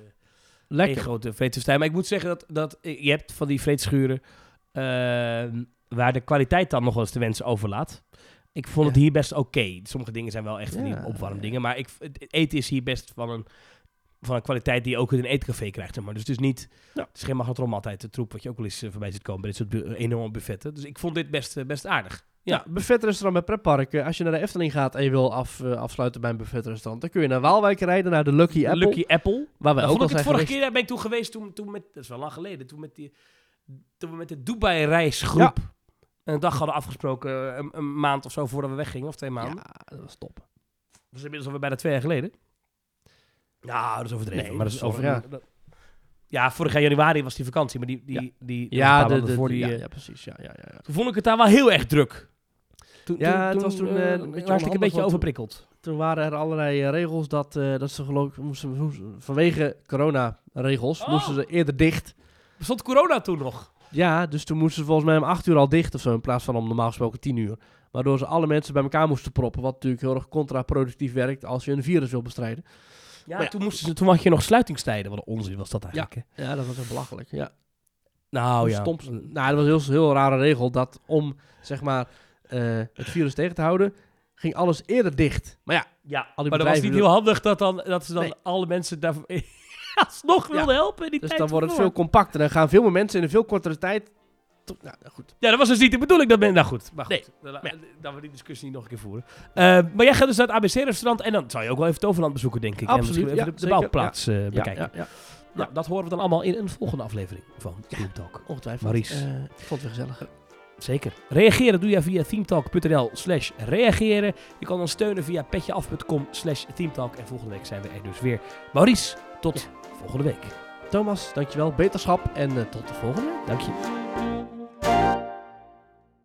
Lekker. grote vreedfestijn. Maar ik moet zeggen dat, dat je hebt van die vreedschuren eh, waar de kwaliteit dan nog wel eens de wensen overlaat. Ik vond het Ja. hier best oké. Sommige dingen zijn wel echt Ja, opwarmdingen. Maar ik, het eten is hier best van een, van een kwaliteit die je ook in een eetcafé krijgt. Zeg maar. Dus het is niet... Ja. Het is geen magnetron altijd de troep wat je ook wel eens eh, voorbij ziet komen bij dit soort enorme buffetten. Dus ik vond dit best, eh, best aardig. Ja, buffetrestaurant bij pretpark. Eh, als je naar de Efteling gaat en je wil af, eh, afsluiten bij een buffetrestaurant, dan kun je naar Waalwijk rijden, naar de Lucky Apple. Lucky Apple. Waar wij Nou, ook al ik zijn het vorige geweest. keer, ben ik toen geweest, toen, toen met, dat is wel lang geleden, toen met, die, toen we met de Dubai-reisgroep een dag hadden afgesproken, een, een maand of zo voordat we weggingen, of twee maanden. Ja, dat was top. Dat is inmiddels alweer bijna twee jaar geleden. Nou, dat is overdreven. Nee, maar dat is over, dat- ja, vorig jaar januari was die vakantie, maar die, die, Ja. die, Ja, de, voor die, ja, eh, ja, precies. Ja, ja, ja, ja. toen vond ik het daar wel heel erg druk. Toen, Ja, het was toen, eh, eh, een beetje was ik een beetje overprikkeld. Toen waren er allerlei eh, regels dat, eh, dat ze geloof moesten, moesten- vanwege corona-regels Oh. moesten ze eerder dicht. Stond corona toen nog? Ja, dus toen moesten ze volgens mij om 8 uur al dicht of zo, in plaats van om normaal gesproken 10 uur. Waardoor ze alle mensen bij elkaar moesten proppen, wat natuurlijk heel erg contraproductief werkt als je een virus wil bestrijden. Ja, ja. Toen, moesten ze, toen had je nog sluitingstijden. Wat een onzin was dat eigenlijk. hè? Ja, dat was echt belachelijk. Ja. Nou ja. stom ze- Nou, dat was een heel, heel rare regel dat om zeg maar eh, het virus tegen te houden, ging alles eerder dicht. Maar ja, Ja, Al die maar dat was niet heel handig dat, dan, dat ze dan Nee. alle mensen daarvoor alsnog wilden helpen in die dus tijd dan wordt het veel compacter. Dan gaan veel meer mensen in een veel kortere tijd. Nou, nou, goed. Ja, dat was dus niet de bedoeling. Dat ben, nou goed, maar goed. Nee, Dan, we die discussie niet nog een keer voeren. Eh, maar jij gaat dus naar het ABC-restaurant en dan zou je ook wel even Toverland bezoeken, denk ik. en misschien even de, bouwplaats eh, bekijken. ja, ja, Nou, dat horen we dan allemaal in een volgende aflevering van. Team Talk. ongetwijfeld. Maurice. Eh, ik vond het weer gezellig. Zeker. Reageren doe je via teamtalk.nl slash reageren. Je kan ons steunen via petjeaf.com slash teamtalk. En volgende week zijn we er dus weer. Maurice, tot volgende week. Thomas, dankjewel. Beterschap en tot de volgende. Dank je.